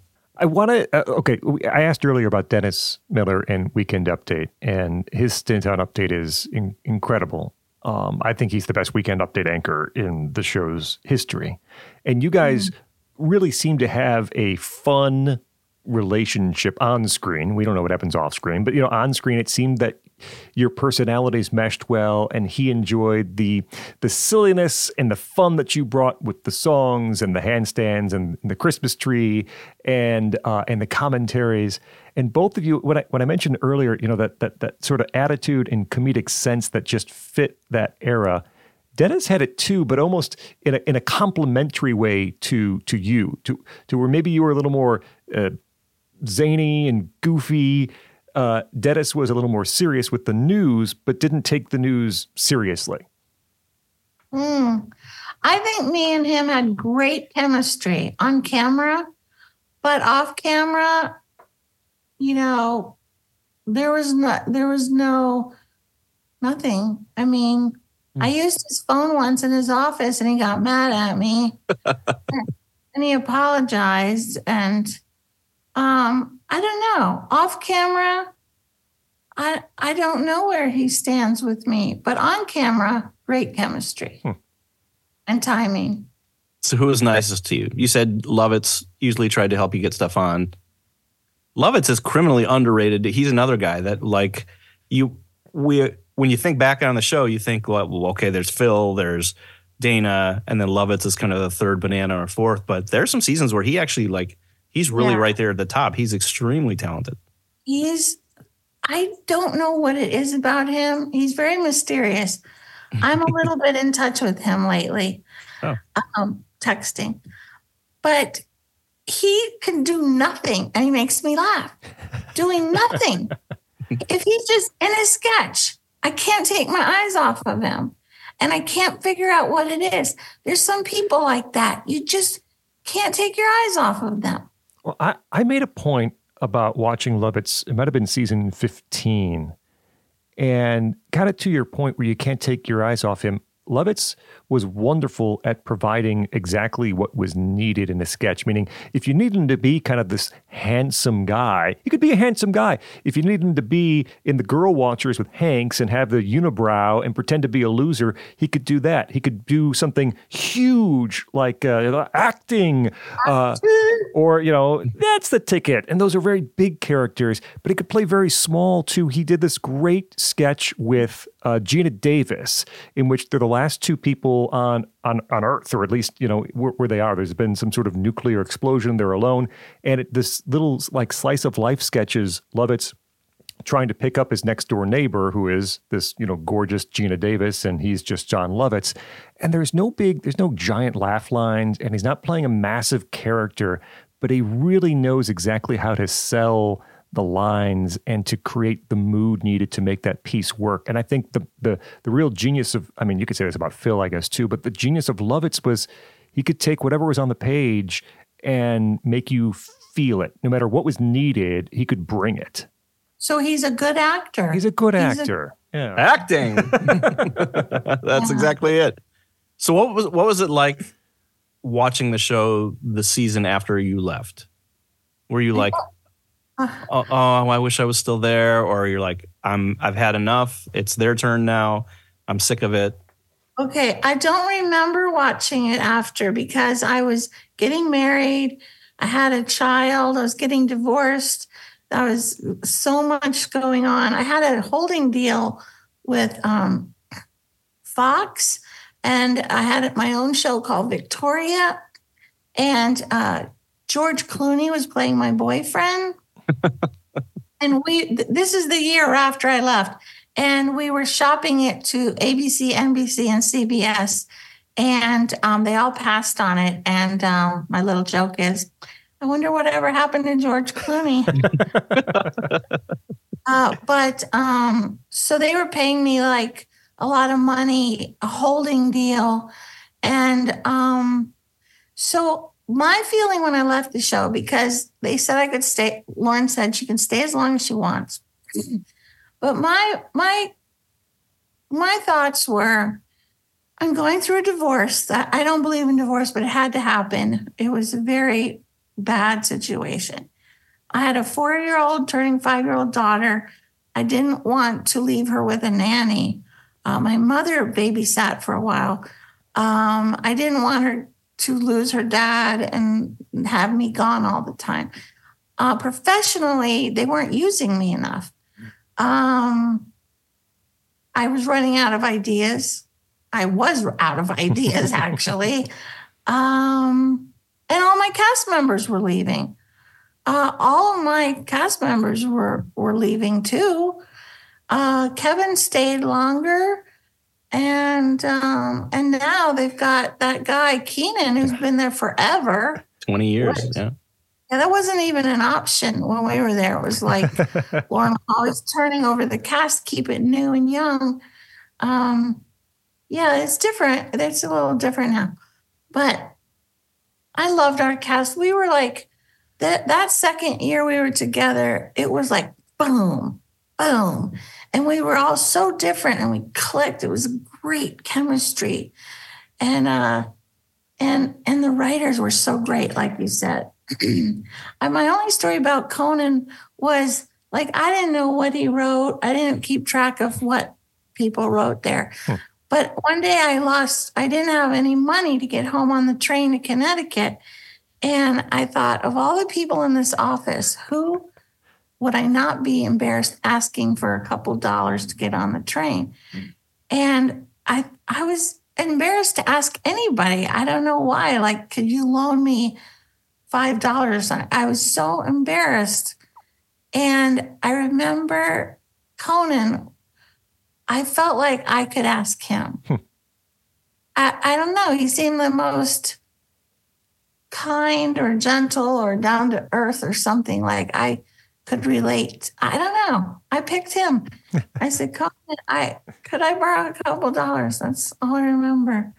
I want to. Uh, okay, I asked earlier about Dennis Miller and Weekend Update, and his stint on Update is in, incredible. Um, I think he's the best Weekend Update anchor in the show's history. And you guys mm. really seem to have a fun relationship on screen. We don't know what happens off screen, but you know, on screen it seemed that your personalities meshed well and he enjoyed the the silliness and the fun that you brought with the songs and the handstands and the Christmas tree and uh, and the commentaries. And both of you when I when I mentioned earlier you know that that that sort of attitude and comedic sense that just fit that era Dennis had it too, but almost in a in a complementary way to to you, to to where maybe you were a little more uh, zany and goofy uh, Dennis was a little more serious with the news, but didn't take the news seriously. Mm. I think me and him had great chemistry on camera, but off camera, you know, there was not there was no nothing. I mean, mm. I hmm. used his phone once in his office and he got mad at me. and he apologized and um I don't know. Off camera, I I don't know where he stands with me, but on camera, great chemistry hmm. and timing. So who was nicest to you? You said Lovitz usually tried to help you get stuff on. Lovitz is criminally underrated. He's another guy that like you we when you think back on the show, you think, well, okay, there's Phil, there's Dana, and then Lovitz is kind of the third banana or fourth. But there's some seasons where he actually like He's really yeah. right there at the top. He's extremely talented. He's, I don't know what it is about him. He's very mysterious. I'm a little bit in touch with him lately, Oh. um, texting, but he can do nothing and he makes me laugh doing nothing. if he's just in a sketch, I can't take my eyes off of him and I can't figure out what it is. There's some people like that. You just can't take your eyes off of them. Well, I, I made a point about watching Lovitz. It might have been season 15. And kind of to your point where you can't take your eyes off him, Lovitz was wonderful at providing exactly what was needed in a sketch. Meaning, if you need him to be kind of this handsome guy, he could be a handsome guy. If you need him to be in the Girl Watchers with Hanks and have the unibrow and pretend to be a loser, he could do that. He could do something huge like uh, acting, uh, or you know, that's the ticket. And those are very big characters, but he could play very small too. He did this great sketch with uh, Geena Davis, in which they're the last two people on on on Earth, or at least you know where, where they are. There's been some sort of nuclear explosion. They're alone, and it, this little like slice of life sketches. Lovitz trying to pick up his next door neighbor, who is this you know gorgeous Geena Davis, and he's just Jon Lovitz. And there's no big, there's no giant laugh lines, and he's not playing a massive character, but he really knows exactly how to sell the lines and to create the mood needed to make that piece work. And I think the the the real genius of I mean, you could say this about Phil, I guess too, but the genius of Lovitz was he could take whatever was on the page and make you feel it. No matter what was needed, he could bring it. So he's a good actor. He's a good He's a- actor. yeah. Acting. That's exactly it. So what was what was it like watching the show the season after you left? Were you like, oh, oh, I wish I was still there, or you're like, I'm I've had enough. It's their turn now. I'm sick of it. Okay, I don't remember watching it after because I was getting married. I had a child. I was getting divorced. There was so much going on. I had a holding deal with um, Fox, and I had my own show called Victoria. And uh, George Clooney was playing my boyfriend. and we, th- this is the year after I left and we were shopping it to ABC, NBC, and CBS, and um, they all passed on it. And um, my little joke is, I wonder whatever happened to George Clooney. uh, but um, so they were paying me like a lot of money, a holding deal, and um, so my feeling when I left the show because they said I could stay. Lorne said she can stay as long as she wants. But my my my thoughts were I'm going through a divorce. I don't believe in divorce, but it had to happen. It was a very bad situation. I had a 4-year-old turning 5-year-old daughter. I didn't want to leave her with a nanny. Uh, my mother babysat for a while. Um, I didn't want her to lose her dad and have me gone all the time. Uh, professionally, they weren't using me enough. Um, I was running out of ideas. I was out of ideas, actually. Um, and all my cast members were leaving. Uh, all of my cast members were were leaving too. Uh, Kevin stayed longer, and um, and now they've got that guy Kenan who's been there forever. Twenty years. Right. Yeah. Yeah, that wasn't even an option when we were there. It was like Lorne always turning over the cast, keep it new and young. Um, yeah, it's different. It's a little different now. But I loved our cast. We were like that that second year we were together, it was like boom, boom. And we were all so different and we clicked. It was great chemistry. And uh and and the writers were so great, like you said. my only story about Conan was like I didn't know what he wrote. I didn't keep track of what people wrote there. Hmm. But one day I lost, I didn't have any money to get home on the train to Connecticut. And I thought, of all the people in this office, who would I not be embarrassed asking for a couple dollars to get on the train? And I I was embarrassed to ask anybody. I don't know why. Like, could you loan me five dollars? I was so embarrassed. And I remember Conan. I felt like I could ask him. Hmm. I, I don't know. He seemed the most kind or gentle or down to earth or something like I could relate. I don't know. I picked him. I said, "Come, I could I borrow a couple dollars?" That's all I remember.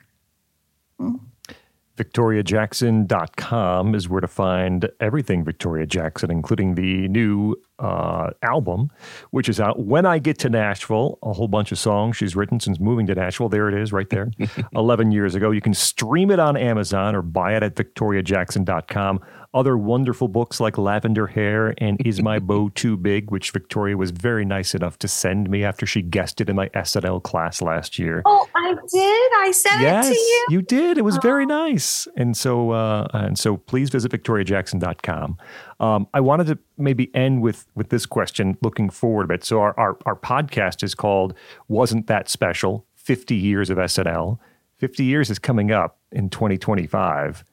VictoriaJackson.com is where to find everything Victoria Jackson, including the new uh, album, which is out. When I Get to Nashville, a whole bunch of songs she's written since moving to Nashville. There it is, right there, 11 years ago. You can stream it on Amazon or buy it at VictoriaJackson.com. Other wonderful books like Lavender Hair and Is My Bow Too Big, which Victoria was very nice enough to send me after she guessed it in my SNL class last year. Oh, I did. I sent Yes, it to you. you did. It was very nice. And so, uh, and so, please visit victoriajackson.com. Um, I wanted to maybe end with with this question, looking forward a bit. So, our, our our podcast is called "Wasn't That Special?" Fifty years of SNL. Fifty years is coming up in 2025.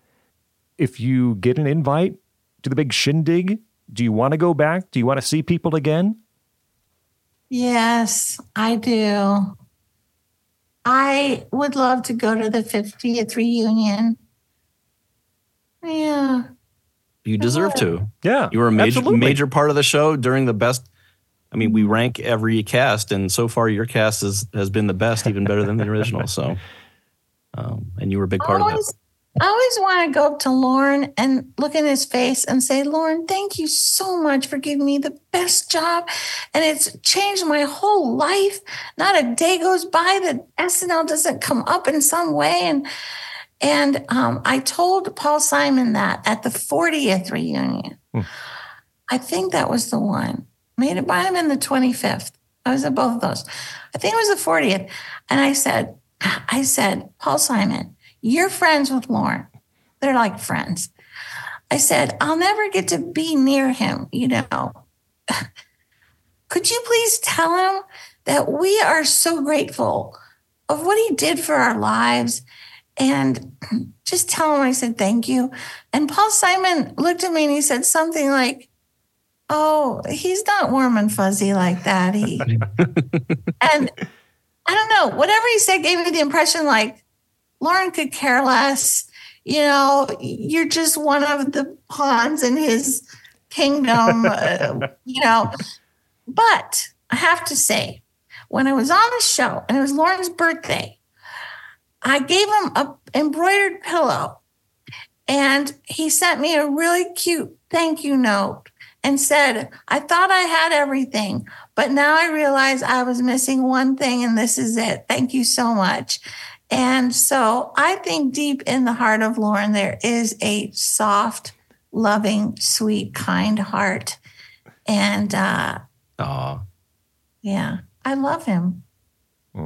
If you get an invite to the big shindig, do you want to go back? Do you want to see people again? Yes, I do. I would love to go to the 50th reunion. Yeah. You deserve to. Yeah, You were a major absolutely. major part of the show during the best. I mean, we rank every cast, and so far your cast is, has been the best, even better than the original. So, um, and you were a big I part of that. I always want to go up to Lorne and look in his face and say, Lorne, thank you so much for giving me the best job. And it's changed my whole life. Not a day goes by that SNL doesn't come up in some way. And and um, I told Paul Simon that at the 40th reunion. Hmm. I think that was the one. Made it by him in the 25th. I was at both of those. I think it was the 40th. And I said, I said, Paul Simon, you're friends with Lorne. They're like friends. I said, I'll never get to be near him, you know. Could you please tell him that we are so grateful of what he did for our lives? And just tell him I said thank you. And Paul Simon looked at me and he said something like, Oh, he's not warm and fuzzy like that. He and I don't know, whatever he said gave me the impression like Lorne could care less. You know, you're just one of the pawns in his kingdom, uh, you know. But I have to say, when I was on the show and it was Lorne's birthday, I gave him a embroidered pillow and he sent me a really cute thank you note and said, I thought I had everything, but now I realize I was missing one thing and this is it. Thank you so much. And so I think deep in the heart of Lorne, there is a soft, loving, sweet, kind heart. And uh, Aw. yeah, I love him.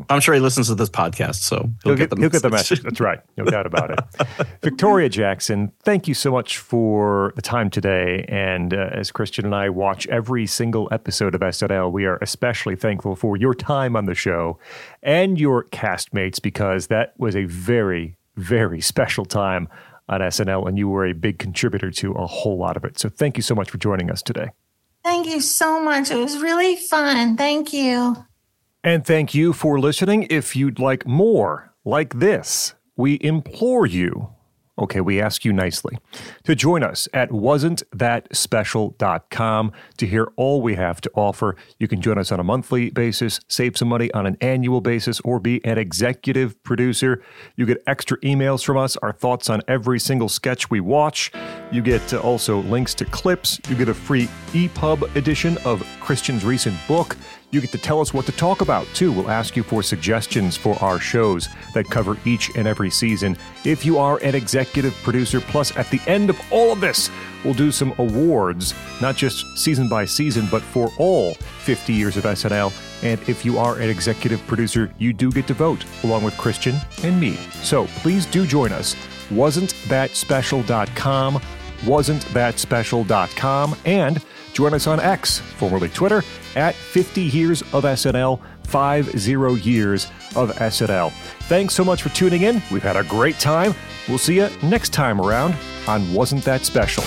I'm sure he listens to this podcast, so He'll get, he'll get the message. That's right. No doubt about it. Victoria Jackson, thank you so much for the time today. And uh, as Christian and I watch every single episode of SNL, we are especially thankful for your time on the show and your castmates because that was a very, very special time on SNL, and you were a big contributor to a whole lot of it. So thank you so much for joining us today. Thank you so much. It was really fun. Thank you. And thank you for listening. If you'd like more like this, we implore you, okay, we ask you nicely, to join us at wasn'tthatspecial.com to hear all we have to offer. You can join us on a monthly basis, save some money on an annual basis, or be an executive producer. You get extra emails from us, our thoughts on every single sketch we watch. You get uh, also links to clips. You get a free EPUB edition of Christian's recent book. You get to tell us what to talk about, too. We'll ask you for suggestions for our shows that cover each and every season. If you are an executive producer, plus at the end of all of this, we'll do some awards, not just season by season, but for all 50 years of SNL. And if you are an executive producer, you do get to vote along with Christian and me. So please do join us. Wasn'tThatSpecial.com, Wasn'tThatSpecial.com, and join us on X, formerly Twitter, at 50 Years of SNL, 50 Years of SNL. Thanks so much for tuning in. We've had a great time. We'll see you next time around on Wasn't That Special.